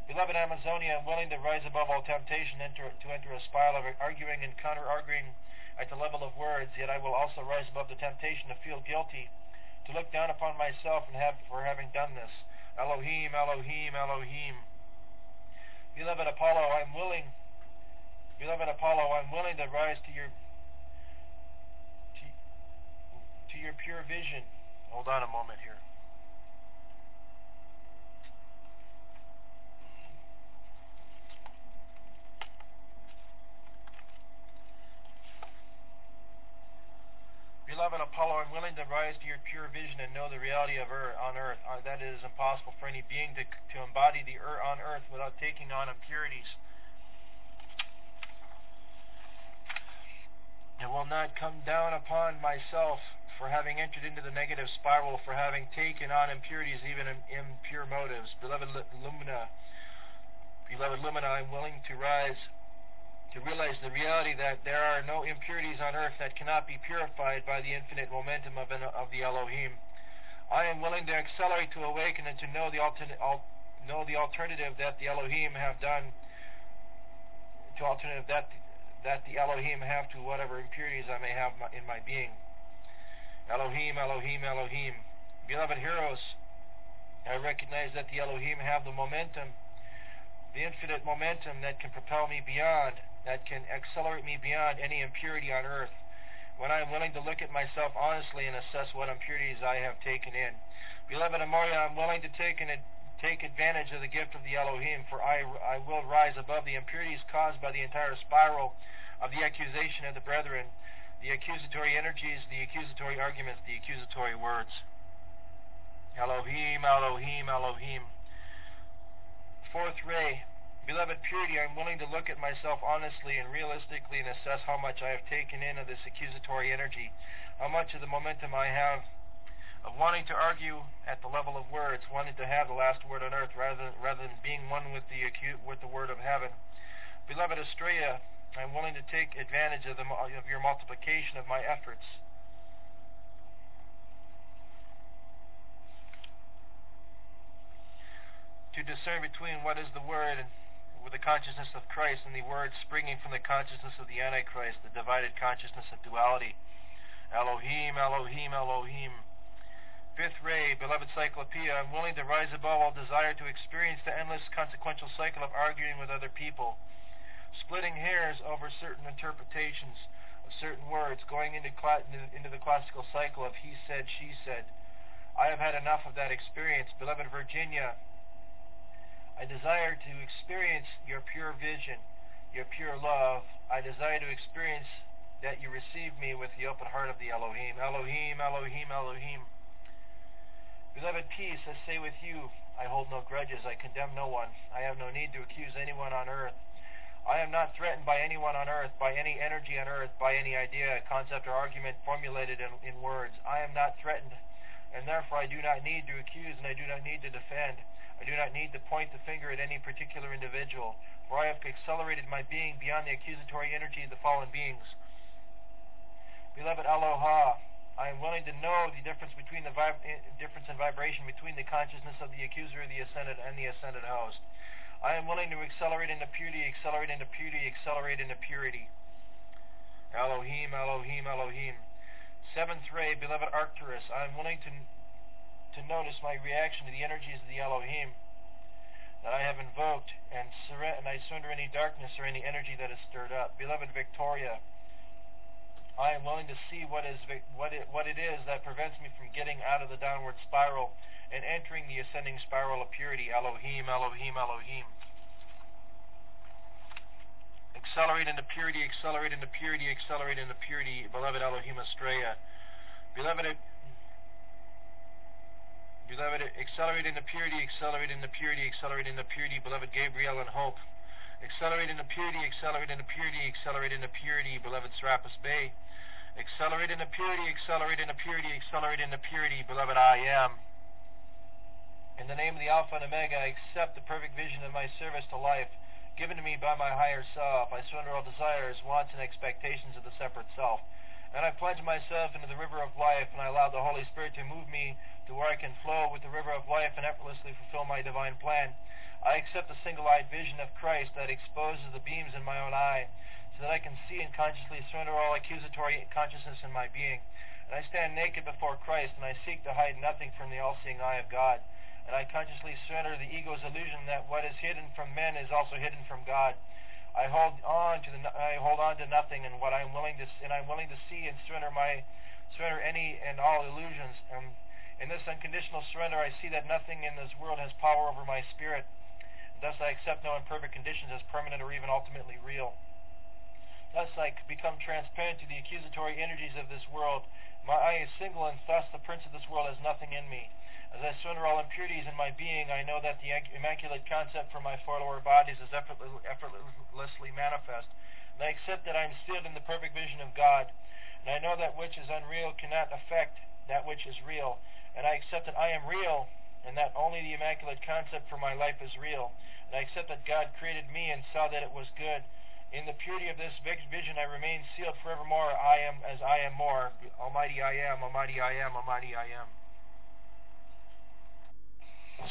Beloved Amazonia, I'm willing to rise above all temptation enter, to enter a spiral of arguing and counter-arguing at the level of words, yet I will also rise above the temptation to feel guilty, to look down upon myself and have for having done this. Elohim, Elohim, Elohim. Beloved Apollo, I'm willing, beloved Apollo, I'm willing to rise to your to, to your pure vision. Hold on a moment here. Beloved Apollo, I'm willing to rise to your pure vision and know the reality of earth, on earth, uh, that it is impossible for any being to, to embody the earth on earth without taking on impurities. It will not come down upon myself for having entered into the negative spiral, for having taken on impurities, even in, impure motives. Beloved Lumina, beloved Lumina, I'm willing to rise to realize the reality that there are no impurities on earth that cannot be purified by the infinite momentum of, an, of the Elohim. I am willing to accelerate to awaken and to know the, al- know the alternative that the Elohim have done, to alternative that that the Elohim have to whatever impurities I may have in my being. Elohim, Elohim, Elohim. Beloved Heros, I recognize that the Elohim have the momentum, the infinite momentum that can propel me beyond, that can accelerate me beyond any impurity on earth. When I am willing to look at myself honestly and assess what impurities I have taken in. Beloved Amora, I'm willing to take an take advantage of the gift of the Elohim, for I, I will rise above the impurities caused by the entire spiral of the accusation of the brethren, the accusatory energies, the accusatory arguments, the accusatory words. Elohim, Elohim, Elohim. Fourth ray, beloved purity, I'm willing to look at myself honestly and realistically and assess how much I have taken in of this accusatory energy, how much of the momentum I have of wanting to argue at the level of words, wanting to have the last word on earth rather than, rather than being one with the acu- with the word of heaven. Beloved Astrea, I'm willing to take advantage of, the, of your multiplication of my efforts. To discern between what is the Word with the consciousness of Christ and the Word springing from the consciousness of the Antichrist, the divided consciousness of duality. Elohim, Elohim, Elohim. Fifth ray, beloved Cyclopea, I'm willing to rise above all desire to experience the endless consequential cycle of arguing with other people splitting hairs over certain interpretations of certain words, going into, into the classical cycle of he said, she said. I have had enough of that experience. Beloved Virginia, I desire to experience your pure vision, your pure love. I desire to experience that you receive me with the open heart of the Elohim. Elohim, Elohim, Elohim. Beloved, peace, I say with you, I hold no grudges. I condemn no one. I have no need to accuse anyone on earth. I am not threatened by anyone on earth, by any energy on earth, by any idea, concept, or argument formulated in, in words. I am not threatened, and therefore I do not need to accuse and I do not need to defend. I do not need to point the finger at any particular individual, for I have accelerated my being beyond the accusatory energy of the fallen beings. Beloved Aloha, I am willing to know the difference between the vib- eh, difference in vibration between the consciousness of the accuser, of the ascended, and the ascended host. I am willing to accelerate into purity, accelerate into purity, accelerate into purity. Elohim, Elohim, Elohim. Seventh ray, beloved Arcturus, I am willing to, to notice my reaction to the energies of the Elohim that I have invoked, and, and I surrender any darkness or any energy that is stirred up. Beloved Victoria, I am willing to see what is what it, what it is that prevents me from getting out of the downward spiral and entering the ascending spiral of purity. Elohim, Elohim, Elohim. Accelerate into purity, accelerate into purity, accelerate into purity, beloved Elohim Astrea. Beloved, beloved, accelerate into purity, accelerate into purity, accelerate into purity, beloved Gabriel and Hope. Accelerate into purity, accelerate into purity, accelerate into purity, beloved Serapis Bey. Accelerate into purity, accelerate into purity, accelerate into purity, beloved I am. In the name of the Alpha and Omega, I accept the perfect vision of my service to life, given to me by my higher self. I surrender all desires, wants, and expectations of the separate self. And I plunge myself into the river of life, and I allow the Holy Spirit to move me to where I can flow with the river of life and effortlessly fulfill my divine plan. I accept the single-eyed vision of Christ that exposes the beams in my own eye, so that I can see and consciously surrender all accusatory consciousness in my being. And I stand naked before Christ, and I seek to hide nothing from the all-seeing eye of God and I consciously surrender the ego's illusion that what is hidden from men is also hidden from God. I hold on to the I hold on to nothing, and what I'm willing to and I'm willing to see and surrender my surrender any and all illusions. And in this unconditional surrender, I see that nothing in this world has power over my spirit. Thus, I accept no imperfect conditions as permanent or even ultimately real. Thus I become transparent to the accusatory energies of this world. My eye is single, and thus the prince of this world has nothing in me. As I surrender all impurities in my being, I know that the immaculate concept for my four lower bodies is effortlessly manifest. And I accept that I am sealed in the perfect vision of God. And I know that which is unreal cannot affect that which is real. And I accept that I am real, and that only the immaculate concept for my life is real. And I accept that God created me and saw that it was good. In the purity of this vision, I remain sealed forevermore. I am as I am more. Almighty I am, Almighty I am, Almighty I am.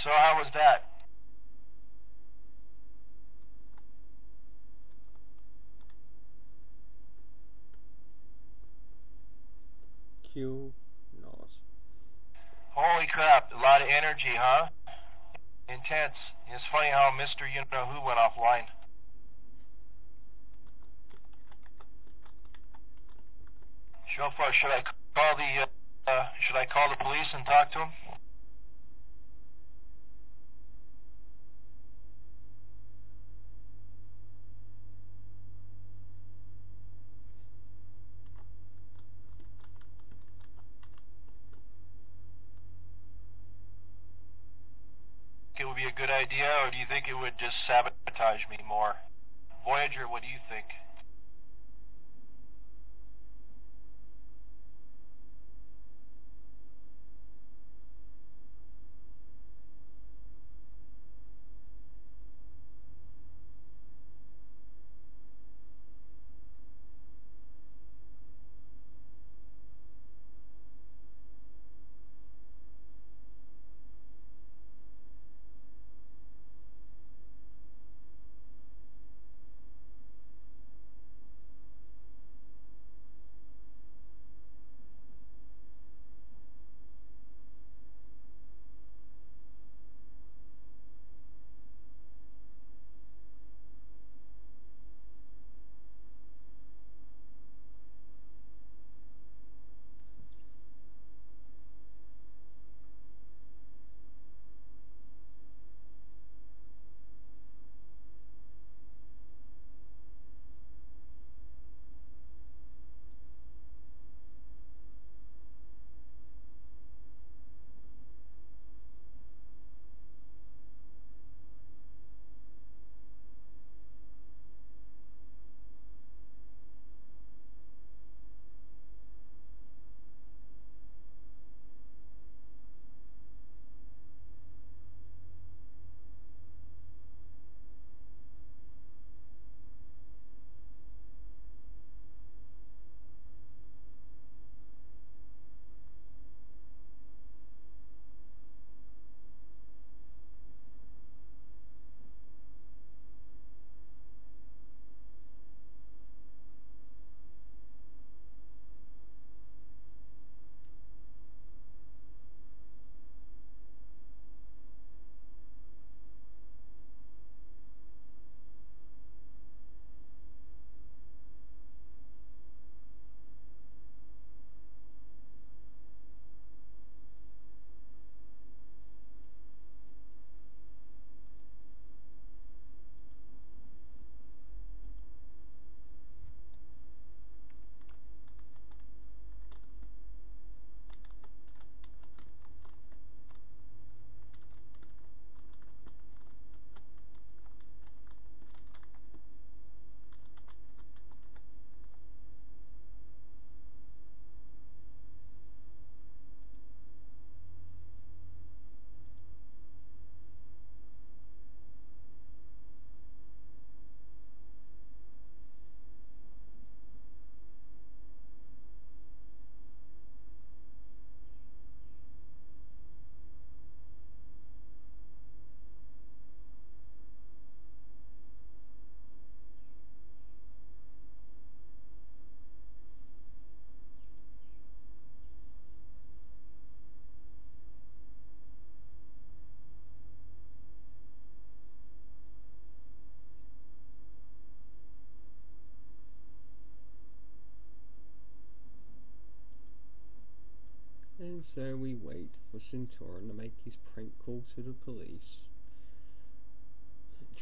So how was that? Q. Holy crap, a lot of energy, huh? Intense. It's funny how Mr. You know who went offline. Shofar, should I call the uh, should I call the police and talk to him? it would be a good idea, do you think it would just sabotage me more? Voyager, what do you think? So we wait for Centauran to make his prank call to the police.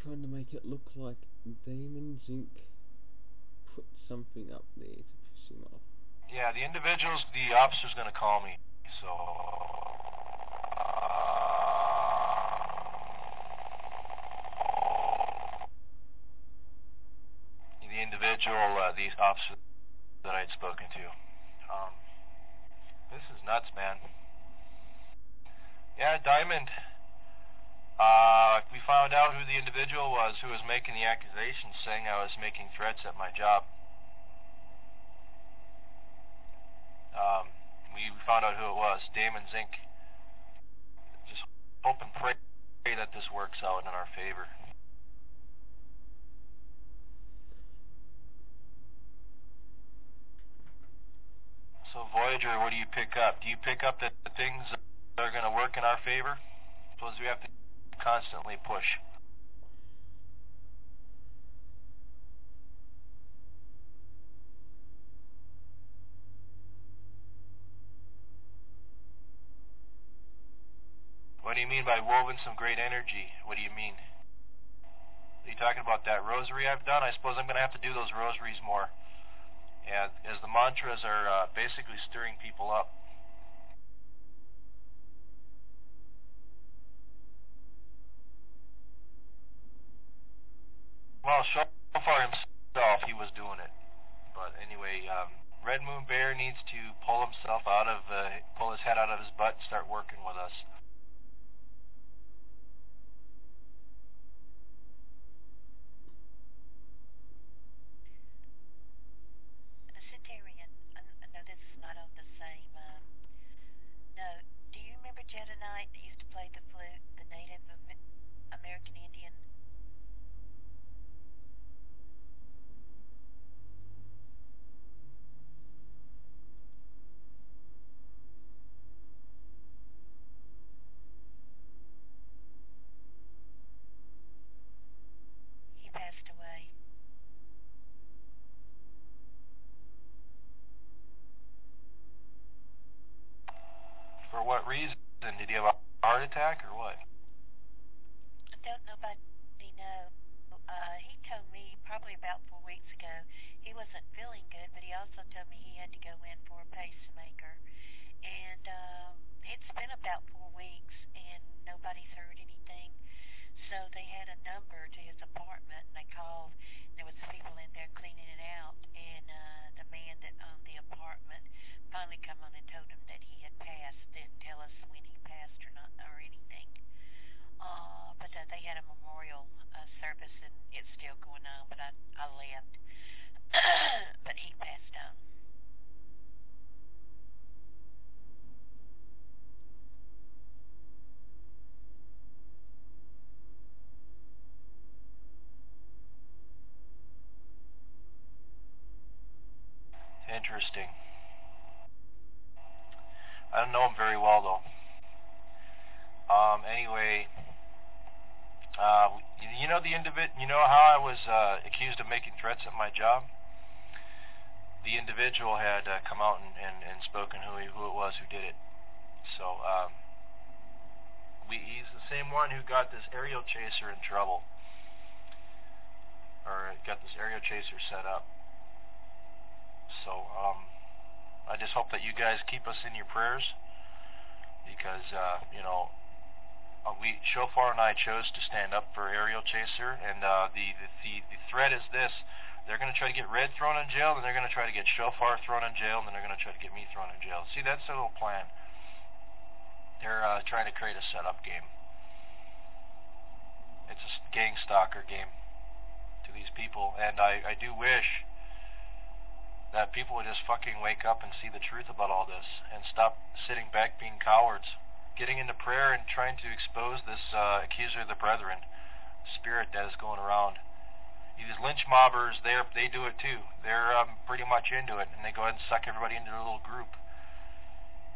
Trying to make it look like Damon Zink put something up there to piss him off. Yeah, the individuals, the officer's going to call me. So. The individual, uh, the officer that I had spoken to. Um, this is nuts, man. Yeah, Diamond. Uh, we found out who the individual was who was making the accusations, saying I was making threats at my job. Um, we found out who it was, Damon Zink. Just hope and pray that this works out in our favor. So Voyager, what do you pick up? Do you pick up that the things that are going to work in our favor? Suppose we have to constantly push. What do you mean by woven some great energy? What do you mean? Are you talking about that rosary I've done? I suppose I'm going to have to do those rosaries more. And as the mantras are uh, basically stirring people up. Well, so Shofar himself, he was doing it. But anyway, um, Red Moon Bear needs to pull himself out of, uh, pull his head out of his butt and start working with us. Reason? Did he have a heart attack or what? I don't know, nobody know. Uh, he told me probably about four weeks ago he wasn't feeling good, but he also told me he had to go in for a pacemaker. And um, it's been about four weeks, and nobody's heard anything. So they had a number to his apartment, and they called. And there was people in there cleaning it out, and uh, the man that owned the apartment finally come on and told him that he had passed. Didn't tell us when he passed or not or anything. Uh, but uh, they had a memorial uh, service and it's still going on. But I I left. but he passed on. Interesting. I don't know him very well though. Um, anyway, uh, you know the individ. You know how I was uh, accused of making threats at my job. The individual had uh, come out and, and, and spoken who he, who it was who did it. So um, we, he's the same one who got this aerial chaser in trouble, or got this aerial chaser set up. So um, I just hope that you guys keep us in your prayers because uh, you know uh, we Shofar and I chose to stand up for Aerial Chaser, and uh, the, the the threat is this: they're going to try to get Red thrown in jail, and they're going to try to get Shofar thrown in jail, and then they're going to try to get me thrown in jail. See, that's their little plan. They're uh, trying to create a setup game. It's a gang stalker game to these people, and I, I do wish that people would just fucking wake up and see the truth about all this and stop sitting back being cowards, getting into prayer and trying to expose this uh, accuser of the brethren spirit that is going around. These lynch mobbers, they they do it too. They're um, pretty much into it, and they go ahead and suck everybody into their little group.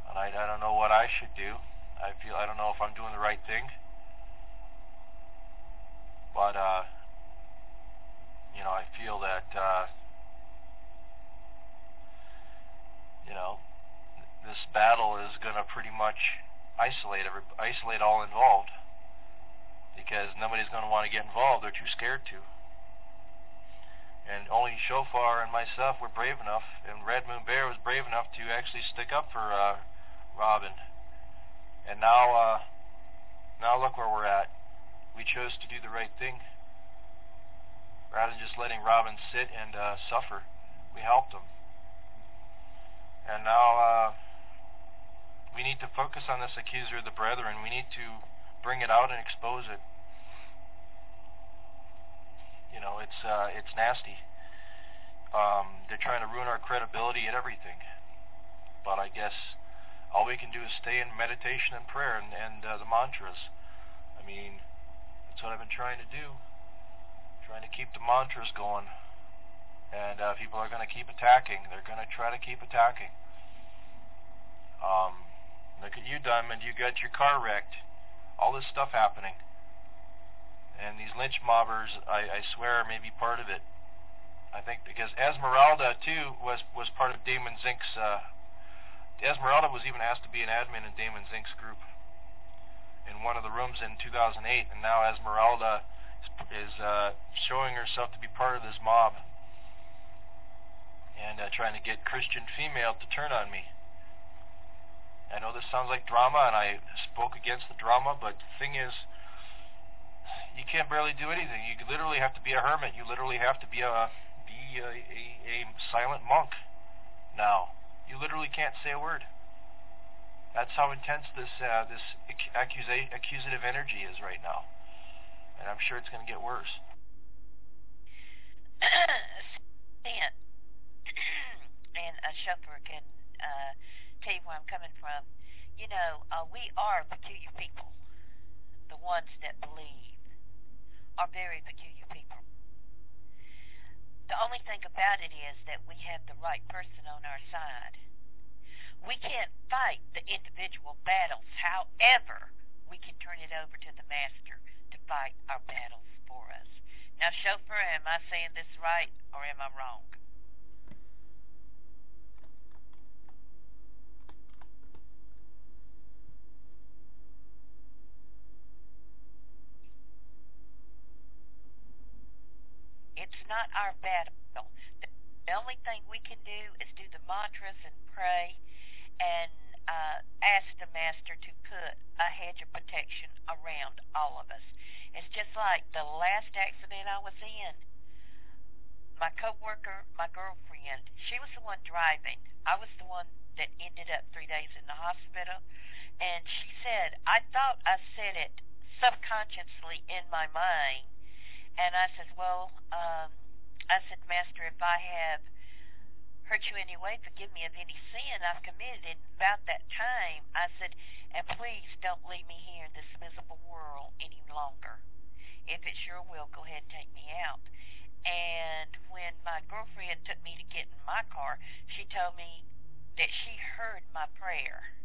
And I, I don't know what I should do. I feel I don't know if I'm doing the right thing, but uh, you know I feel that. Uh, you know, this battle is going to pretty much isolate every, isolate all involved because nobody's going to want to get involved. They're too scared to. and only Shofar and myself were brave enough, and Red Moon Bear was brave enough to actually stick up for uh, Robin. And now, uh, now look where we're at. We chose to do the right thing. Rather than just letting Robin sit and uh, suffer, we helped him. And now uh, we need to focus on this accuser of the brethren. We need to bring it out and expose it. You know, it's uh, it's nasty. Um, they're trying to ruin our credibility and everything. But I guess all we can do is stay in meditation and prayer and, and uh, the mantras. I mean, that's what I've been trying to do. Trying to keep the mantras going. And uh, people are going to keep attacking. They're going to try to keep attacking. Um, look at you, Diamond. You got your car wrecked. All this stuff happening. And these lynch mobbers, I, I swear, may be part of it. I think because Esmeralda too was was part of Damon Zink's. Uh, Esmeralda was even asked to be an admin in Damon Zink's group in one of the rooms in 2008, and now Esmeralda is, uh, showing herself to be part of this mob and uh, trying to get Christian female to turn on me. I know this sounds like drama, and I spoke against the drama, but the thing is, you can't barely do anything. You literally have to be a hermit. You literally have to be a be a, a, a silent monk now. You literally can't say a word. That's how intense this uh, this accusa- accusative energy is right now, and I'm sure it's going to get worse. and a Shofar can uh, tell you where I'm coming from. You know, uh, we are peculiar people. The ones that believe are very peculiar people. The only thing about it is that we have the right person on our side. We can't fight the individual battles. However, we can turn it over to the master to fight our battles for us. Now, Shofar, am I saying this right or am I wrong? It's not our battle. The only thing we can do is do the mantras and pray and uh, ask the master to put a hedge of protection around all of us. It's just like the last accident I was in. My coworker, my girlfriend, she was the one driving. I was the one that ended up three days in the hospital. And she said, I thought I said it subconsciously in my mind and I said, well, um, I said, Master, if I have hurt you any way, forgive me of any sin I've committed. In about that time, I said, and please don't leave me here in this miserable world any longer. If it's your will, go ahead and take me out. And when my girlfriend took me to get in my car, she told me that she heard my prayer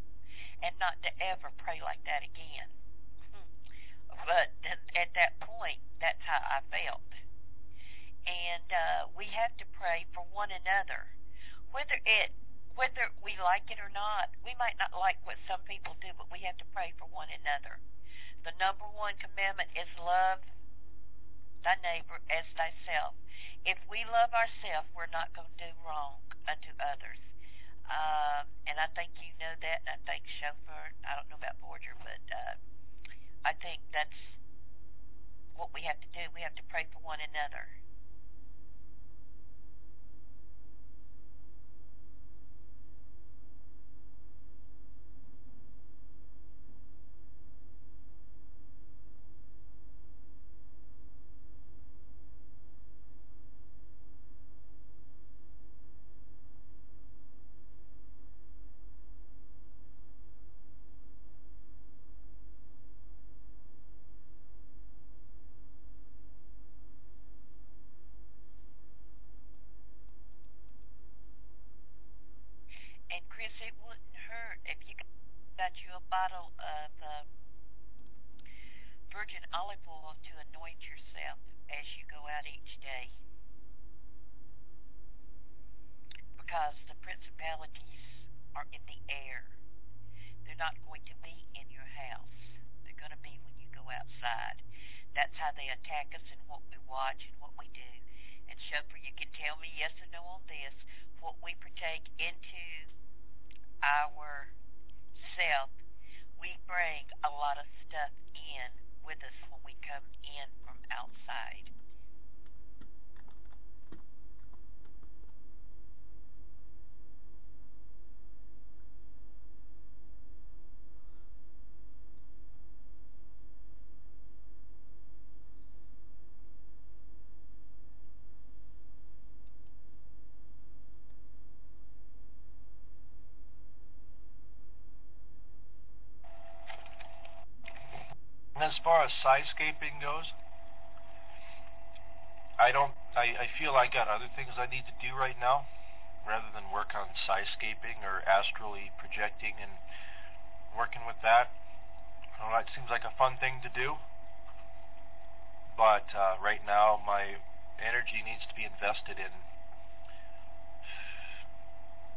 and not to ever pray like that again. But at that point, that's how I felt. And uh, we have to pray for one another, whether it whether we like it or not. We might not like what some people do, but we have to pray for one another. The number one commandment is love thy neighbor as thyself. If we love ourselves, we're not going to do wrong unto others. Uh, and I think you know that, and I think Shofar, I don't know about Borger, but uh, I think that's what we have to do. We have to pray for one another. Bottle of uh, virgin olive oil to anoint yourself as you go out each day. Because the principalities are in the air. They're not going to be in your house. They're going to be when you go outside. That's how they attack us and what we watch and what we do. And Shofar, you can tell me yes or no on this. What we partake into our self, bring a lot of stuff in with us when we come in from outside. And as sidescaping goes, I don't. I, I feel I got other things I need to do right now, rather than work on sidescaping or astrally projecting and working with that. Well, that seems like a fun thing to do, but uh, right now my energy needs to be invested in.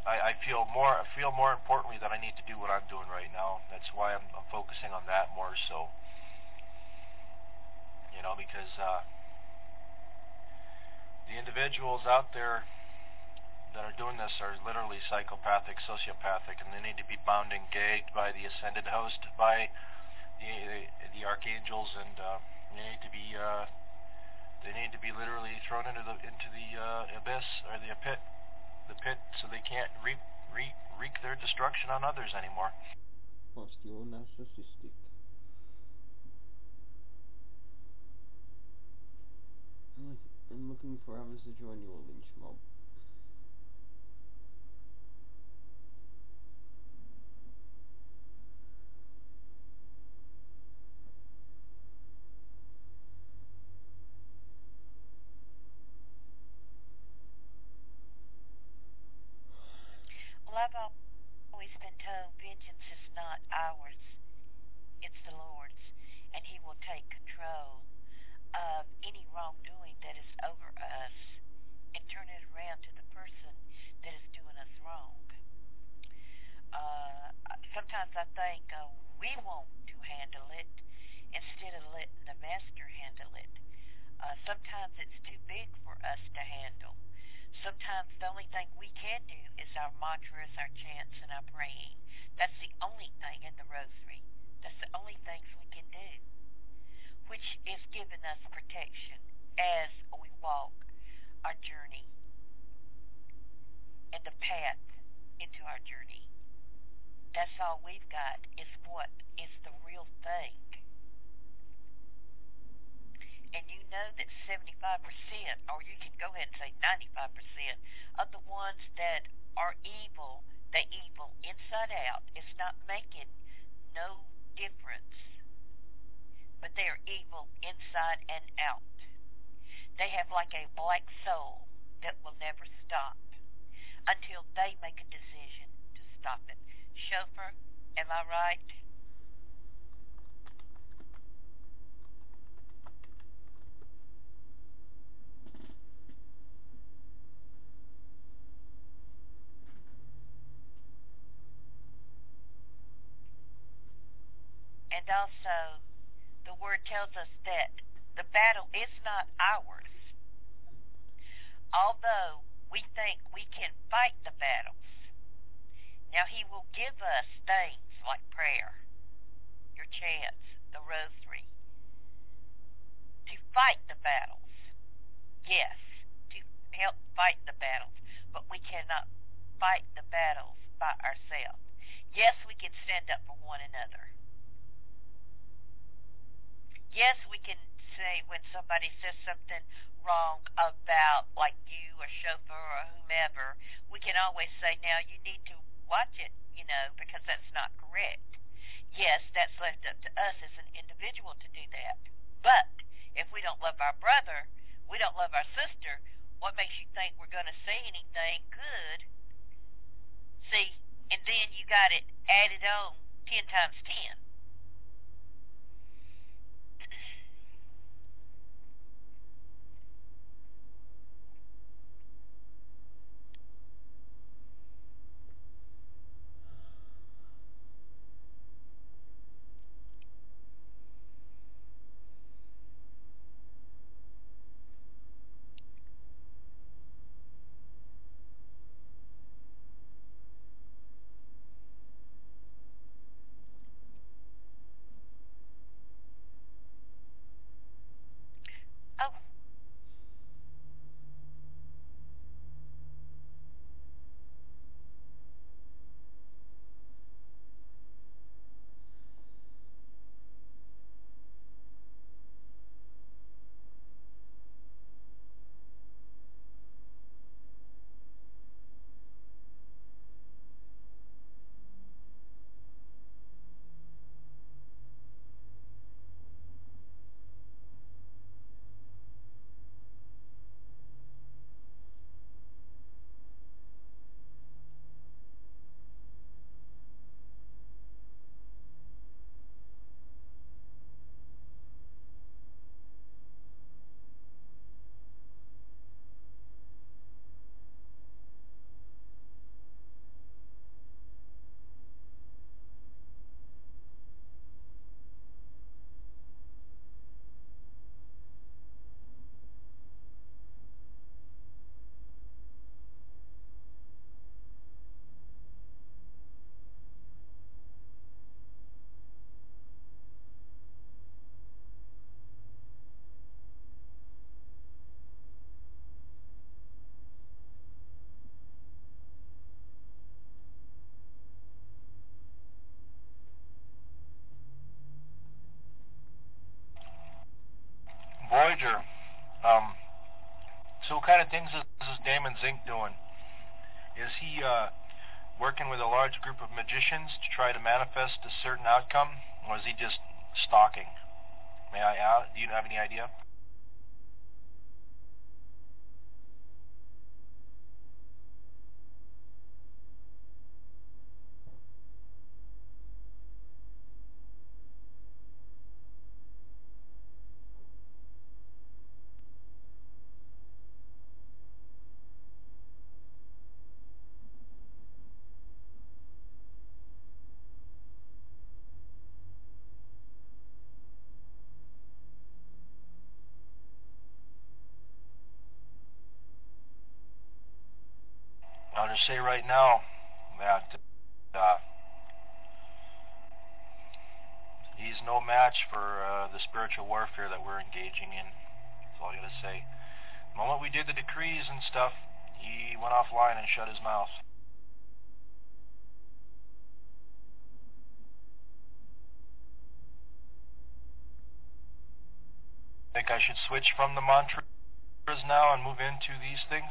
I, I feel more. I feel more importantly that I need to do what I'm doing right now. That's why I'm, I'm focusing on that more so know, because uh, the individuals out there that are doing this are literally psychopathic, sociopathic, and they need to be bound and gagged by the ascended host, by the the, the archangels, and uh, they need to be uh, they need to be literally thrown into the into the uh, abyss or the pit, the pit, so they can't reap, reap, wreak their destruction on others anymore. You're narcissistic. I'm looking for others to join your lynch mob. Well, I've always been told vengeance is not ours, it's the Lord's, and He will take control of any wrongdoing that is over us and turn it around to the person that is doing us wrong. Uh, sometimes I think uh, we want to handle it instead of letting the master handle it. Uh, sometimes it's too big for us to handle. Sometimes the only thing we can do is our mantras, our chants, and our praying. That's the only thing in the rosary. That's the only things we can do which is giving us protection as we walk our journey and the path into our journey. That's all we've got is what is the real thing. And you know that 75%, or you can go ahead and say 95% of the ones that are evil, the evil inside out, is not making no difference but they are evil inside and out. They have like a black soul that will never stop until they make a decision to stop it. Shofar, am I right? And also, the word tells us that the battle is not ours. Although we think we can fight the battles. Now he will give us things like prayer, your chants, the rosary, to fight the battles. Yes, to help fight the battles, but we cannot fight the battles by ourselves. Yes, we can stand up for one another yes, we can say when somebody says something wrong about like you or Shofar or whomever, we can always say, now you need to watch it, you know, because that's not correct. Yes, that's left up to us as an individual to do that. But if we don't love our brother, we don't love our sister, what makes you think we're going to say anything good? See, and then you got it added on 10 times 10. Voyager. Um, so what kind of things is, is Damon Zink doing? Is he uh, working with a large group of magicians to try to manifest a certain outcome, or is he just stalking? May I ask? Do you have any idea? I'll say right now that uh, he's no match for uh, the spiritual warfare that we're engaging in. That's all I gotta say. The moment we did the decrees and stuff, he went offline and shut his mouth. I Think I should switch from the mantras now and move into these things?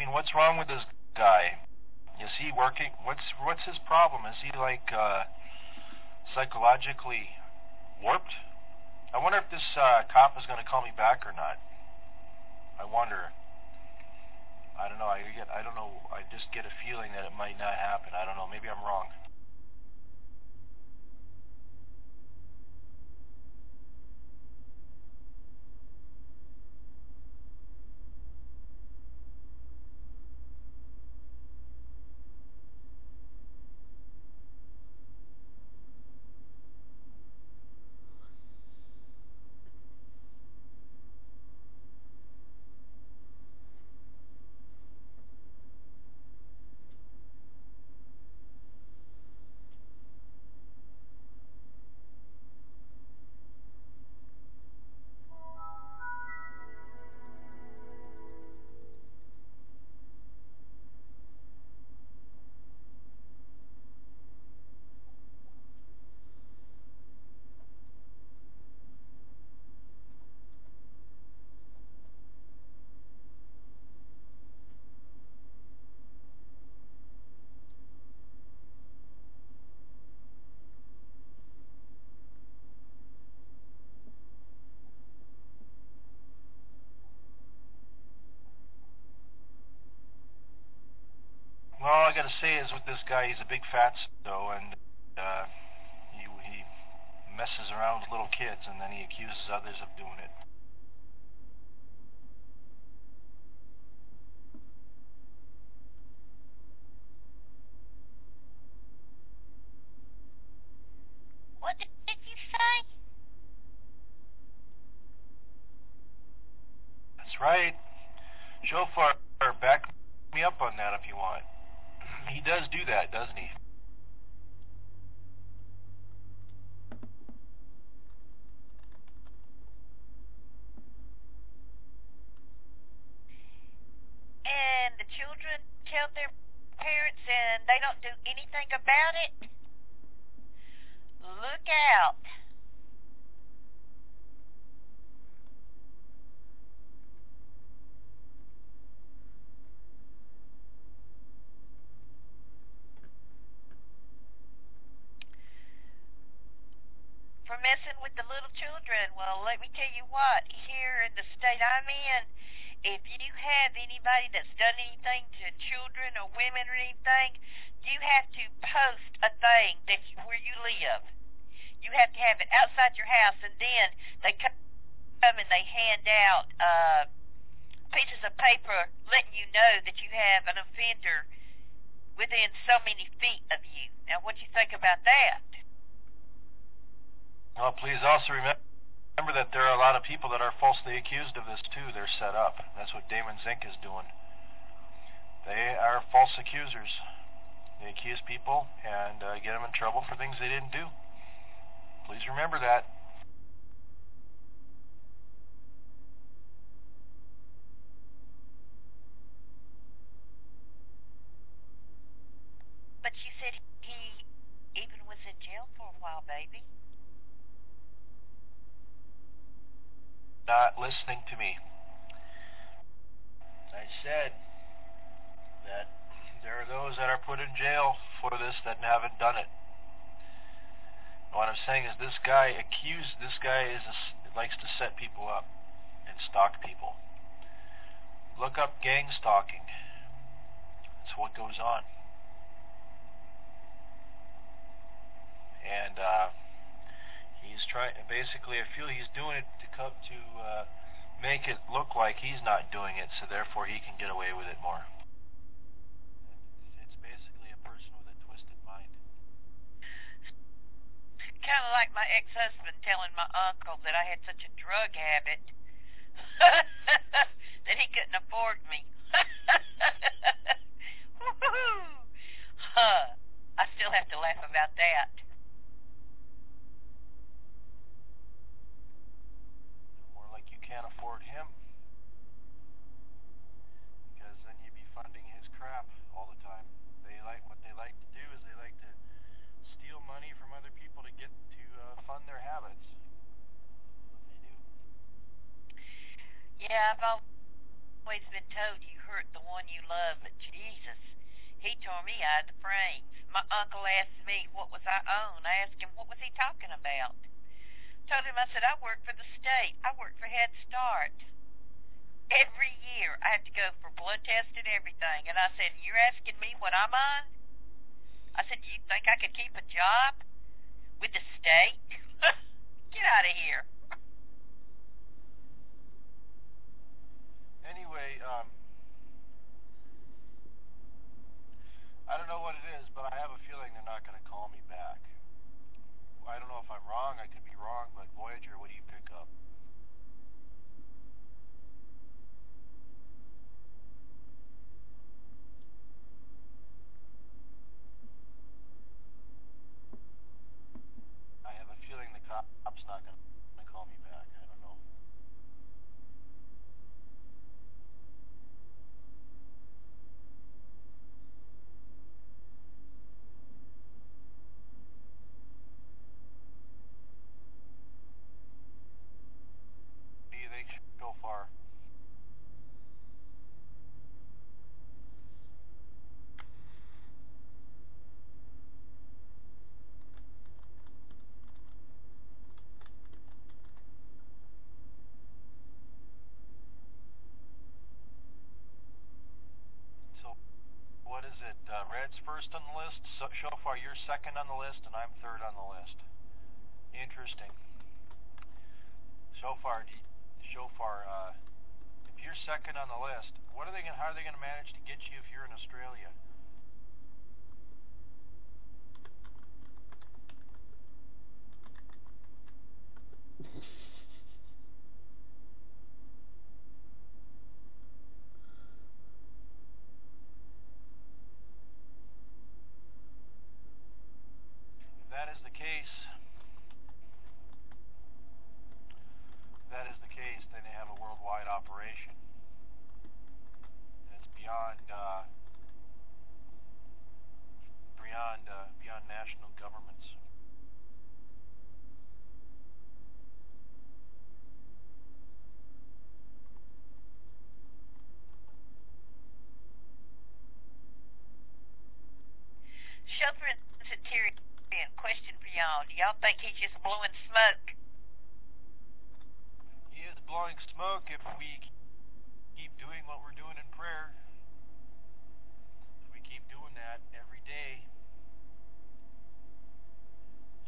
I mean, what's wrong with this guy? Is he working? What's what's his problem? Is he like uh, psychologically warped? I wonder if this uh, cop is going to call me back or not. I wonder. I don't know. I get. I don't know. I just get a feeling that it might not happen. I don't know. Maybe I'm wrong. Well, all I got to say is with this guy, he's a big fat though, and uh, he he messes around with little kids, and then he accuses others of doing it. What did, did you say? That's right. Shofar, back me up on that if you want. He does do that, doesn't he? And the children tell their parents and they don't do anything about it? Look out. For messing with the little children. Well, let me tell you what, here in the state I'm in, if you have anybody that's done anything to children or women or anything, you have to post a thing that you, where you live. You have to have it outside your house, and then they come and they hand out uh, pieces of paper letting you know that you have an offender within so many feet of you. Now, what do you think about that? Well, please also remember that there are a lot of people that are falsely accused of this too. They're set up. That's what Damon Zink is doing. They are false accusers. They accuse people and uh, get them in trouble for things they didn't do. Please remember that. But you said he even was in jail for a while, baby. Not listening to me. I said that there are those that are put in jail for this that haven't done it. What I'm saying is this guy accused, this guy is a, likes to set people up and stalk people. Look up gang stalking. That's what goes on. And uh, he's trying. Basically, I feel he's doing it to come to uh, make it look like he's not doing it, so therefore he can get away with it more. It's basically a person with a twisted mind. Kind of like my ex-husband telling my uncle that I had such a drug habit that he couldn't afford me. Huh. I still have to laugh about that. More like you can't afford him. Because then you'd be funding his crap all the time. They like what they like to do is they like to steal money from other people to get to uh, fund their habits. They do. Yeah, I've always been told you hurt the one you love, but Jesus, he tore me out of the frames. My uncle asked me what was I own. I asked him what was he talking about. Told him I said I work for the state. I work for Head Start. Every year I have to go for blood test and everything. And I said, You're asking me what I'm on? I said, You think I could keep a job with the state? Get out of here. Anyway, um, I don't know what it is, but I have a feeling they're not going to call me back. I don't know if I'm wrong. I could be wrong, but Voyager, what do you pick up? I have a feeling the cop's not going to call me back. I don't know. What do you think so far? So, what is it? Uh, Red's first on the list. So, so far, you're second on the list, and I'm third on the list. Interesting. So far, do so far, uh, if you're second on the list, what are they? Gonna, how are they going to manage to get you if you're in Australia? If that is the case, if that is the case, then they have a worldwide operation. And it's beyond uh, beyond uh, beyond national governments. Shofar and Centurion, question for y'all. Think he's just blowing smoke? He is blowing smoke if we keep doing what we're doing in prayer. If we keep doing that every day.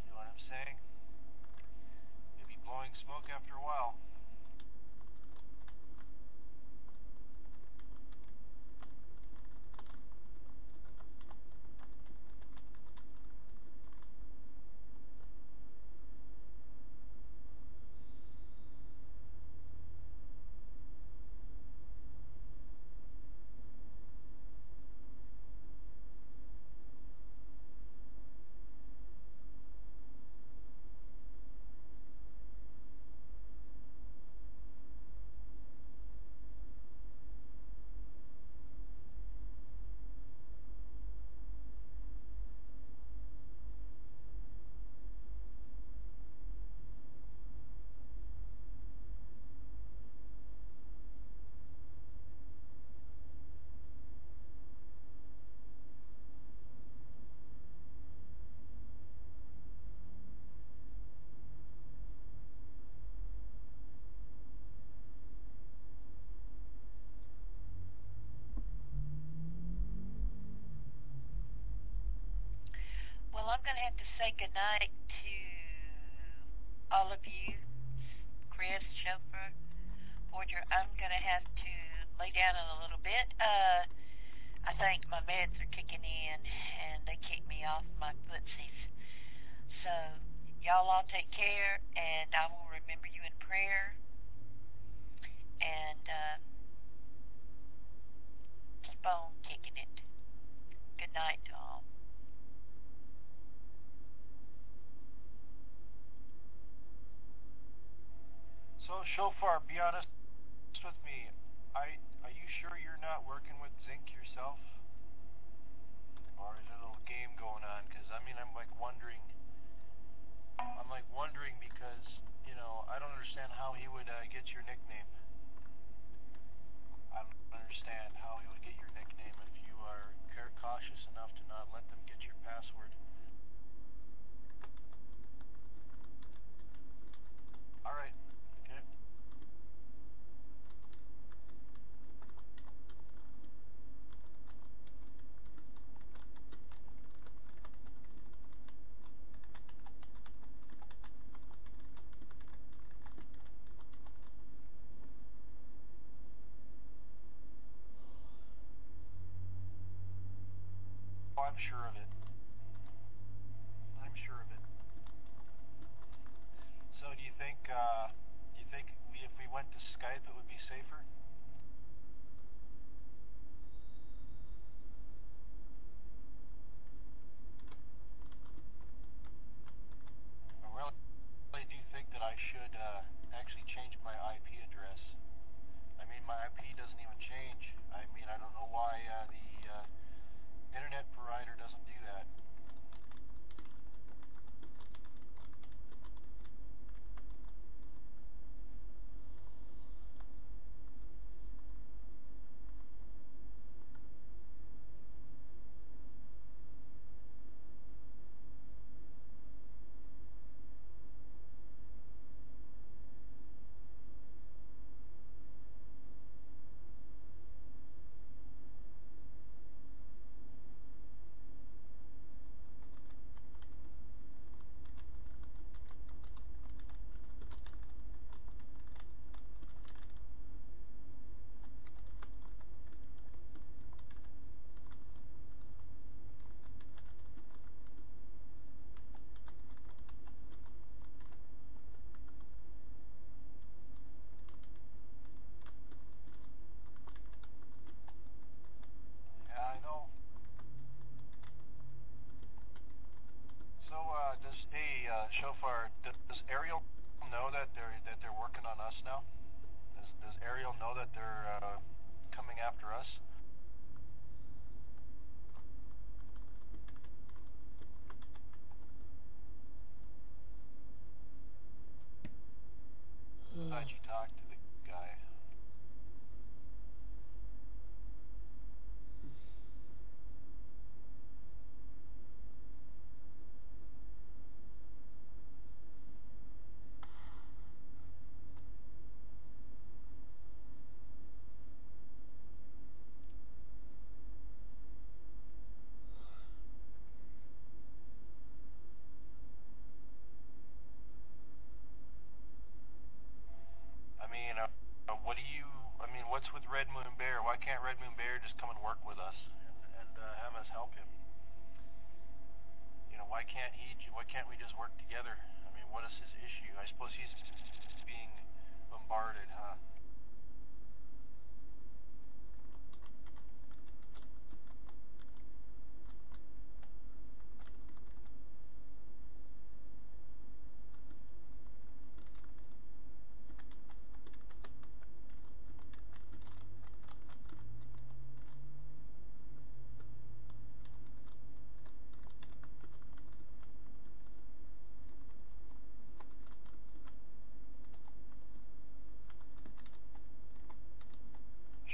See what I'm saying? He'll be blowing smoke after a while. I'm going to have to say goodnight to all of you, Chris, Shofar, Forger. I'm going to have to lay down in a little bit. Uh, I think my meds are kicking in, and they kick me off my footsies. So, y'all all take care, and I will remember you in prayer. And uh, keep on kicking it. Good night all. So, Shofar, be honest with me. I, are you sure you're not working with Zink yourself? Or is it a little game going on? Because, I mean, I'm like wondering. I'm like wondering because, you know, I don't understand how he would uh, get your nickname. I don't understand how he would get your nickname if you are cautious enough to not let them get your password. All right. Okay. Oh, I'm sure of it. I'm sure of it. So, do you think, uh, do you think we, if we went to Skype, it would be safer? I really do think that I should uh, actually change my IP address. I mean, my IP doesn't even change. I mean, I don't know why uh, the uh, internet provider doesn't do that. Yeah, I know. So, uh, does hey, uh, Does, Ariel know that they're that they're working on us now? Does Does Ariel know that they're uh, coming after us? Thought you talked to the guy. I mean, uh, uh, what do you? I mean, what's with Red Moon Bear? Why can't Red Moon Bear just come and work with us and, and uh, have us help him? You know, why can't he? j- Why can't we just work together? I mean, what is his issue? I suppose he's being bombarded, huh?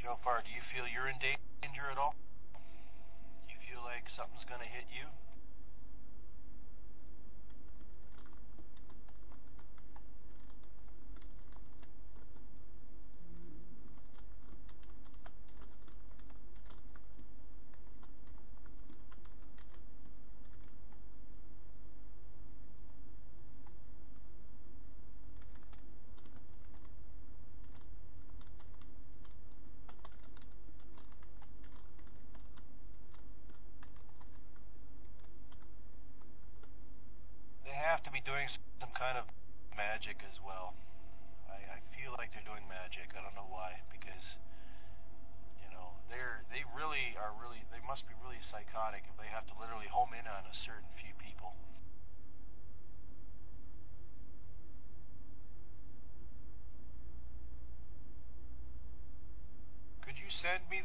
Shofar, do you feel you're in danger at all? Do you feel like something's going to hit you? doing some kind of magic as well. I, I feel like they're doing magic. I don't know why, because you know they're they really are really they must be really psychotic if they have to literally home in on a certain few people. Could you send me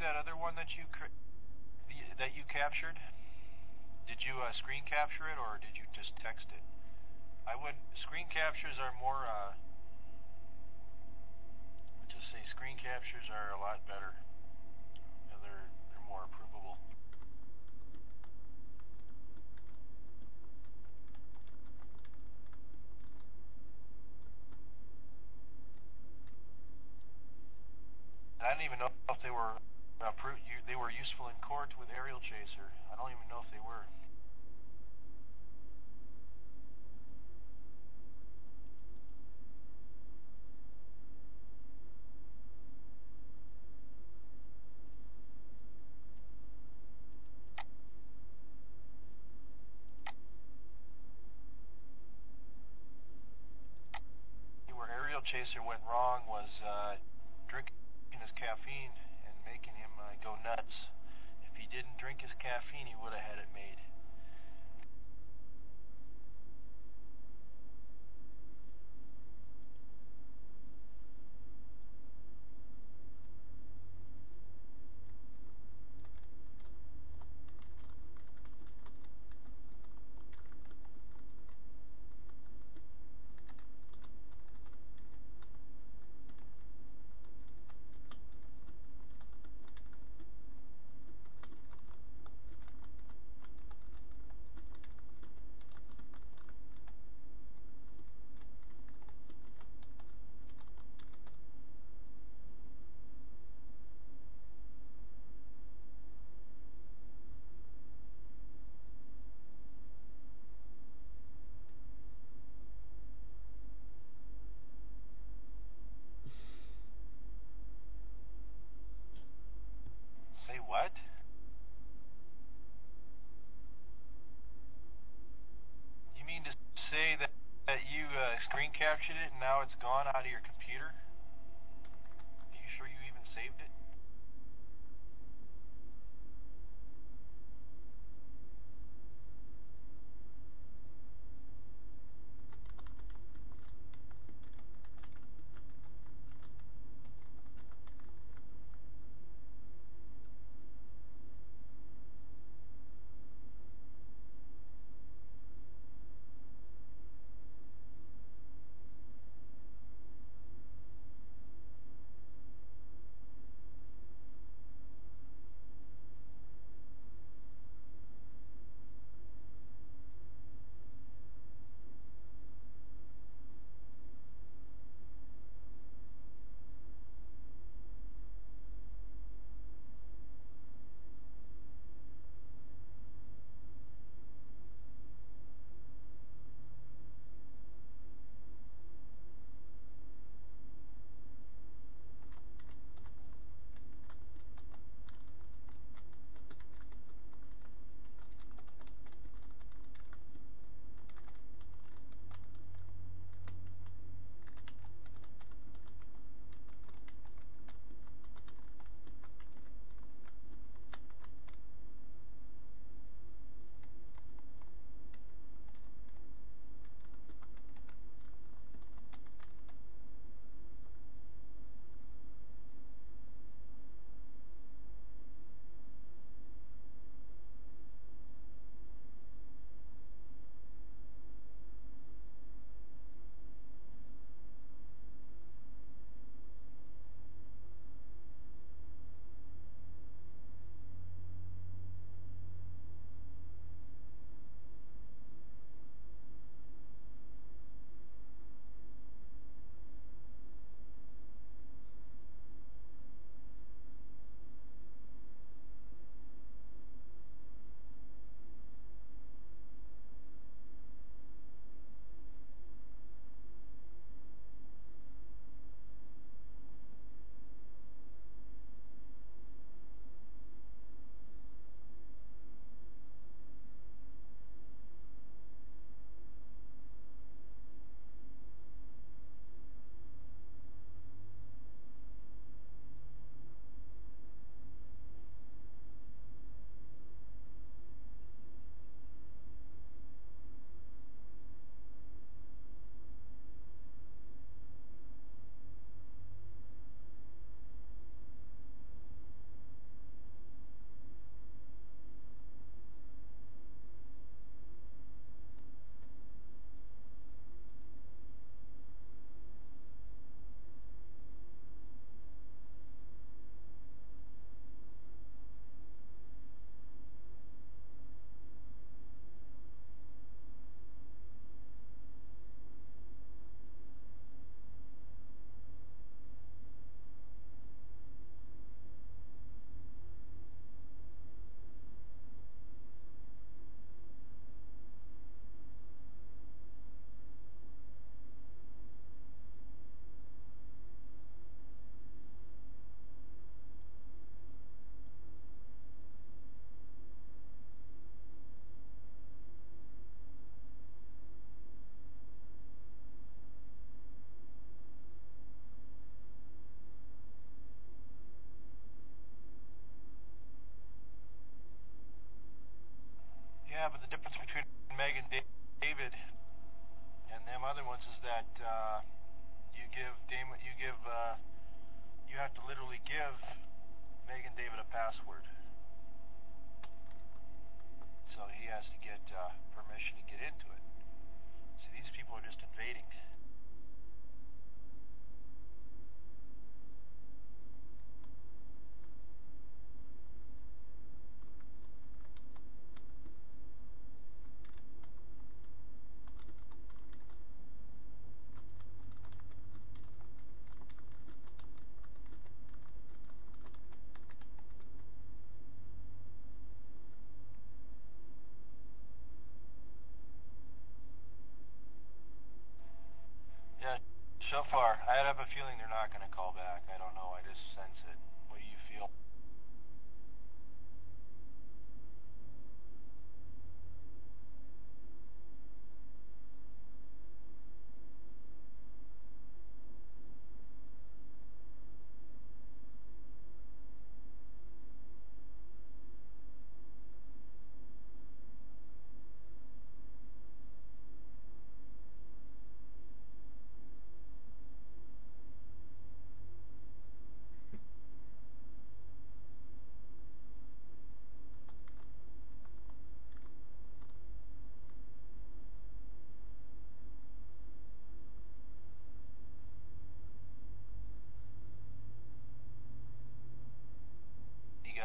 that you cr- that you captured? Did you uh, screen capture it or did you just text it? I would screen captures are more uh let's just say screen captures are a lot better. You they're they're more approvable. I didn't even know if they were approved. They were useful in court with Aerial Chaser. I don't even know if they were. Where Aerial Chaser went wrong was uh, drinking his caffeine go nuts. If he didn't drink his caffeine, he would have had it made.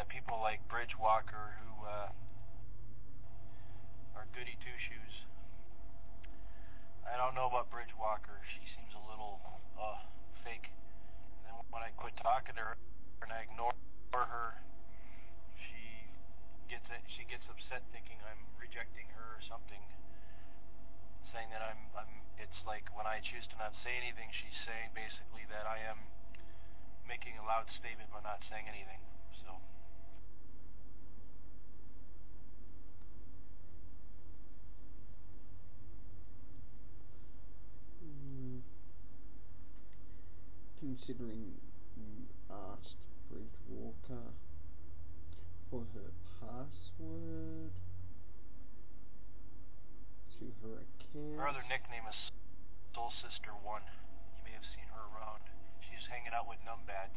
People like Bridge Walker who uh, are goody two shoes. I don't know about Bridge Walker. She seems a little uh, fake. And then when I quit talking to her and I ignore her, she gets she gets upset thinking I'm rejecting her or something. Saying that I'm I'm it's like when I choose to not say anything, she's saying basically that I am making a loud statement but not saying anything. So Mm. Considering you asked Bridgewater for her password to her account. Her other nickname is Soul Sister One. You may have seen her around. She's hanging out with Numbad.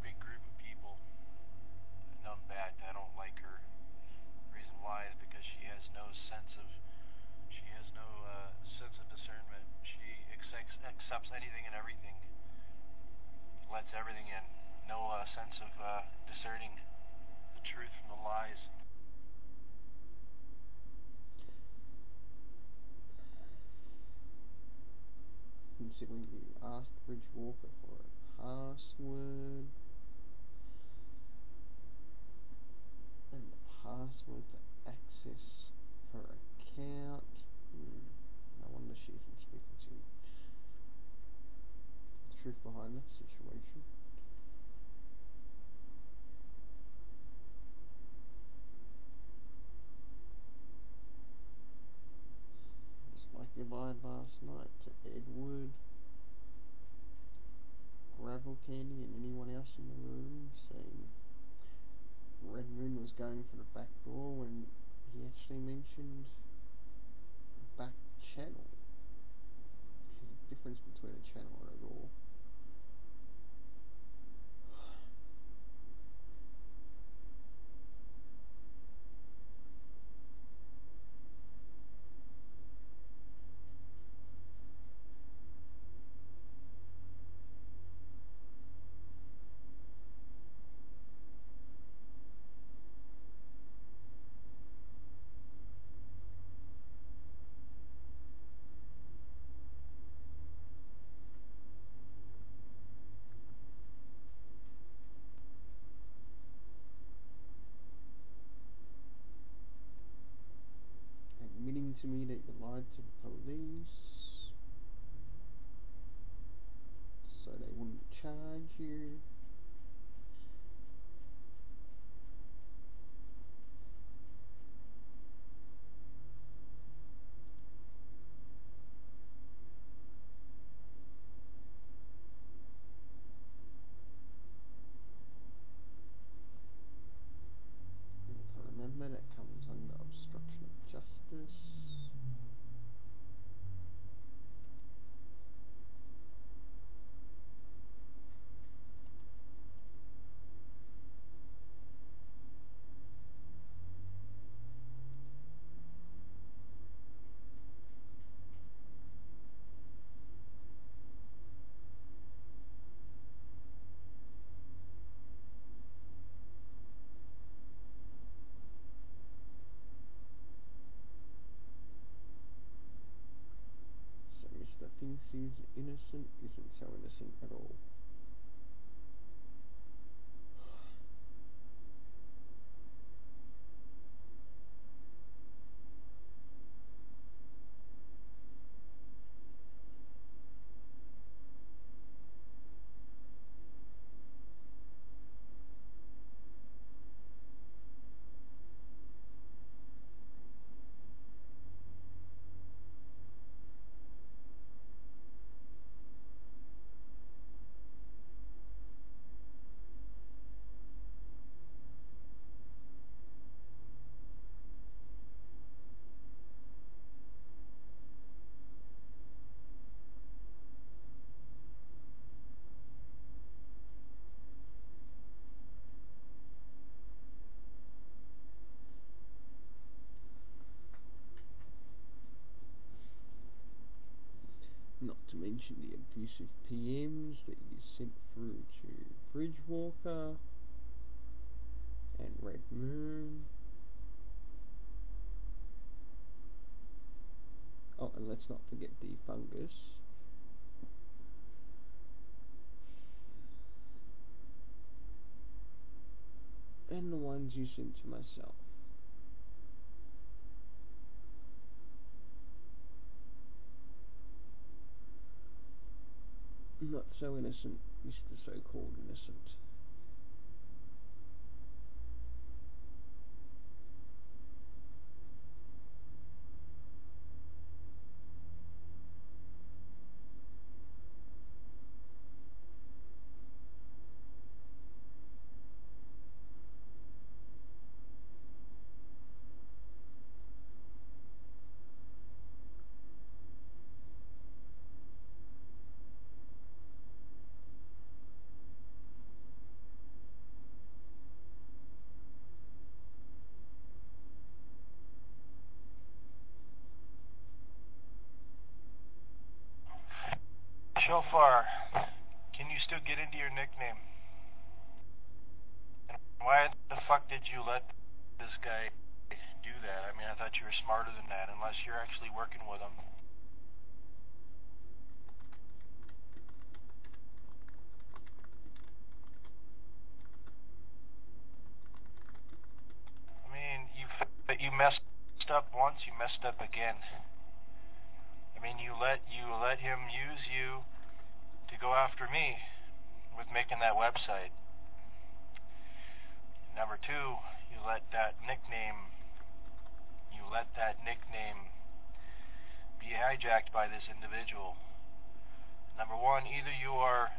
Big group of people. Numbad, I don't like her. The reason why is because she has no sense of she has no uh, sense of discernment. She accepts accepts anything and everything. Lets everything in. No uh, sense of uh, discerning the truth from the lies. Considering you asked Bridgewater for a password and the password to access her account. Hmm. I wonder she isn't speaking to you. The truth behind that situation. Just lied last night to Edward, Gravel Candy, and anyone else in the room, saying Red Moon was going for the back door when he actually mentioned back channel. There's a difference between a channel and a door. Seems innocent isn't so innocent at all. Not to mention the abusive PMs that you sent through to Bridgewalker and Red Moon. Oh, and let's not forget the fungus. And the ones you sent to myself. Not so innocent, Mr. So-called innocent. Shofar, can you still get into your nickname? And why the fuck did you let this guy do that? I mean, I thought you were smarter than that, unless you're actually working with him. I mean, you you messed up once, you messed up again. I mean, you let you let him use you to go after me with making that website. Number two, you let that nickname you let that nickname be hijacked by this individual. Number one, either you are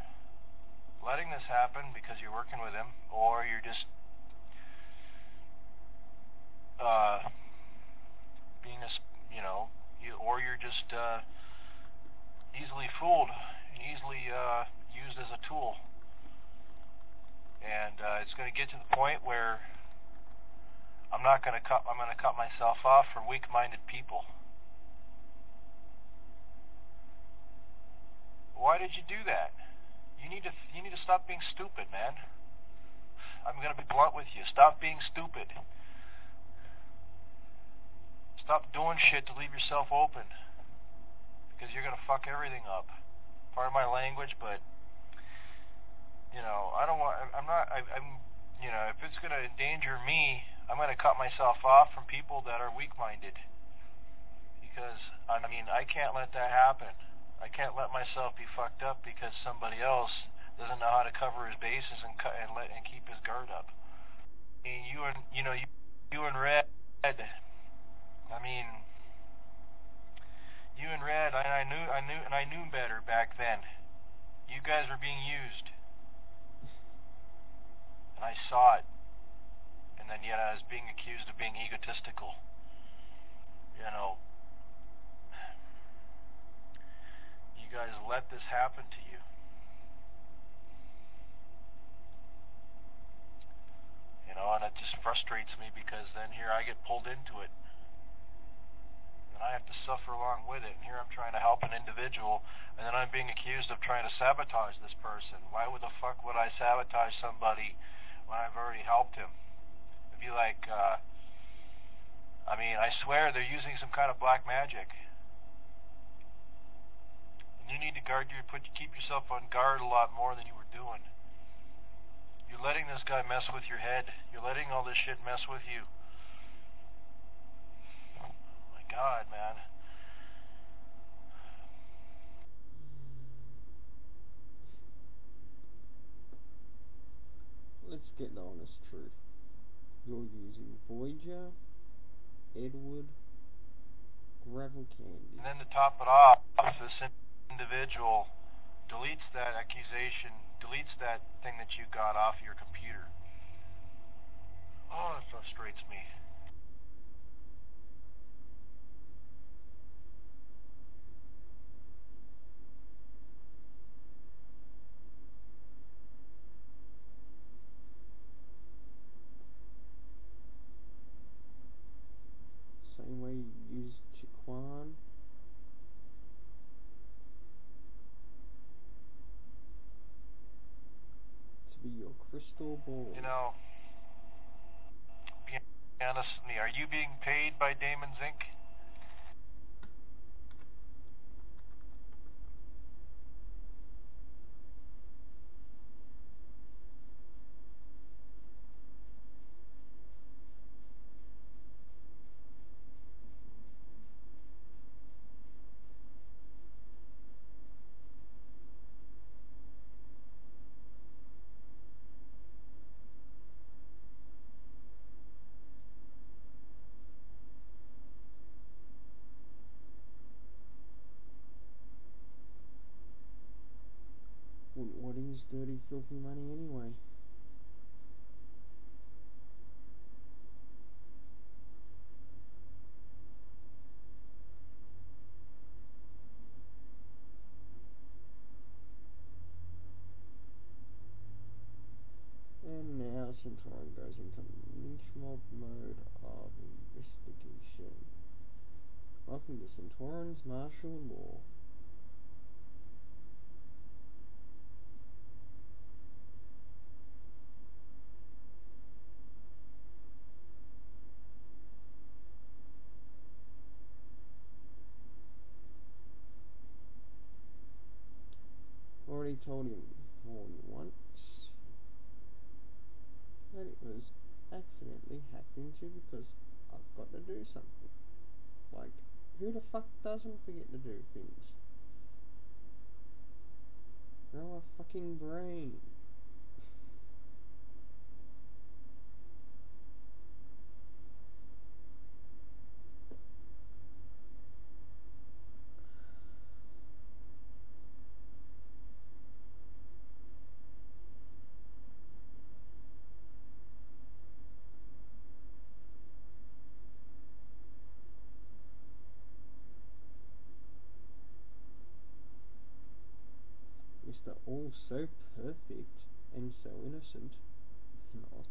letting this happen because you're working with him, or you're just uh, being a, you know, you, or you're just uh, easily fooled and easily uh, used as a tool. And uh, it's going to get to the point where I'm not going to cut. I'm going to cut myself off for weak-minded people. Why did you do that? You need to. You need to stop being stupid, man. I'm going to be blunt with you. Stop being stupid. Stop doing shit to leave yourself open. Because you're going to fuck everything up. Pardon my language, but you know, I don't want. I'm not. I, I'm. You know, if it's going to endanger me, I'm going to cut myself off from people that are weak-minded. Because I mean, I can't let that happen. I can't let myself be fucked up because somebody else doesn't know how to cover his bases and cut and let and keep his guard up. I mean, you and you know you, you and Red. I mean, you and Red. I, I knew I knew and I knew better back then. You guys were being used, and I saw it. And then yet I was being accused of being egotistical. You know, you guys let this happen to you. You know, and it just frustrates me because then here I get pulled into it. I have to suffer along with it. And here I'm trying to help an individual, and then I'm being accused of trying to sabotage this person. Why would the fuck would I sabotage somebody when I've already helped him? It'd be like, uh, I mean, I swear they're using some kind of black magic. And you need to guard you put keep yourself on guard a lot more than you were doing. You're letting this guy mess with your head. You're letting all this shit mess with you. God, man. Let's get the honest truth. You're using Voyager, Edward, Gravel Candy. And then to top it off, this individual deletes that accusation, deletes that thing that you got off your computer. Oh, it frustrates me. Same way you use Chiquan. To be your crystal. You know, be honest with me, are you being paid by Damon's Inc.? His dirty, filthy money anyway. And now Centauran goes into lynch mob mode of investigation. Welcome to Centauran's martial law. Him more than once that it was accidentally hacked into because I've got to do something. Like, who the fuck doesn't forget to do things? Grow a fucking brain. Mr. All so perfect and so innocent. Not.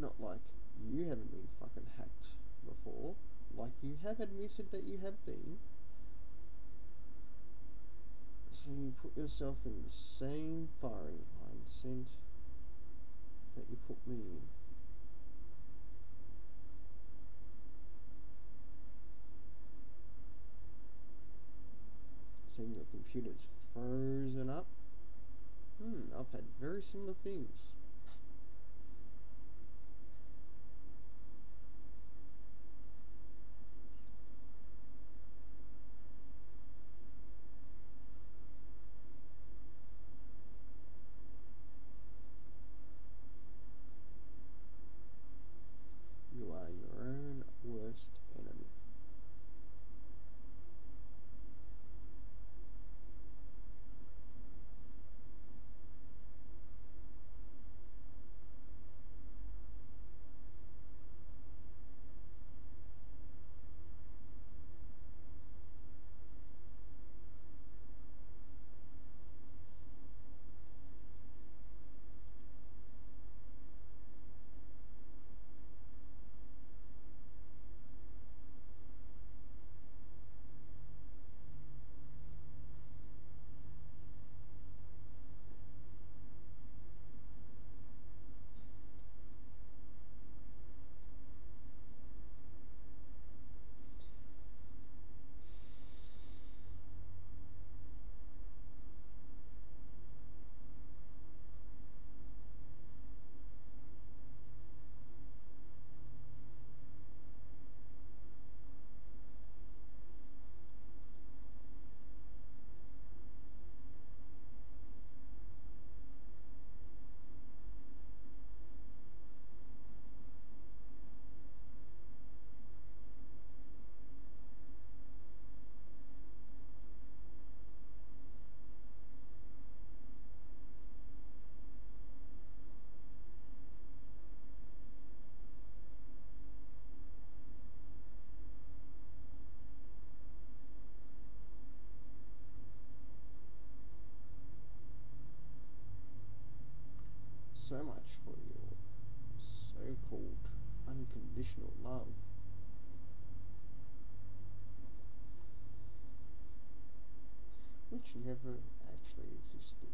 Not like you haven't been fucking hacked before. Like you have admitted that you have been. So you put yourself in the same firing line Cent that you put me in. Seeing your computer's frozen up. Hmm, I've had very similar things. Called unconditional love. Which never actually existed.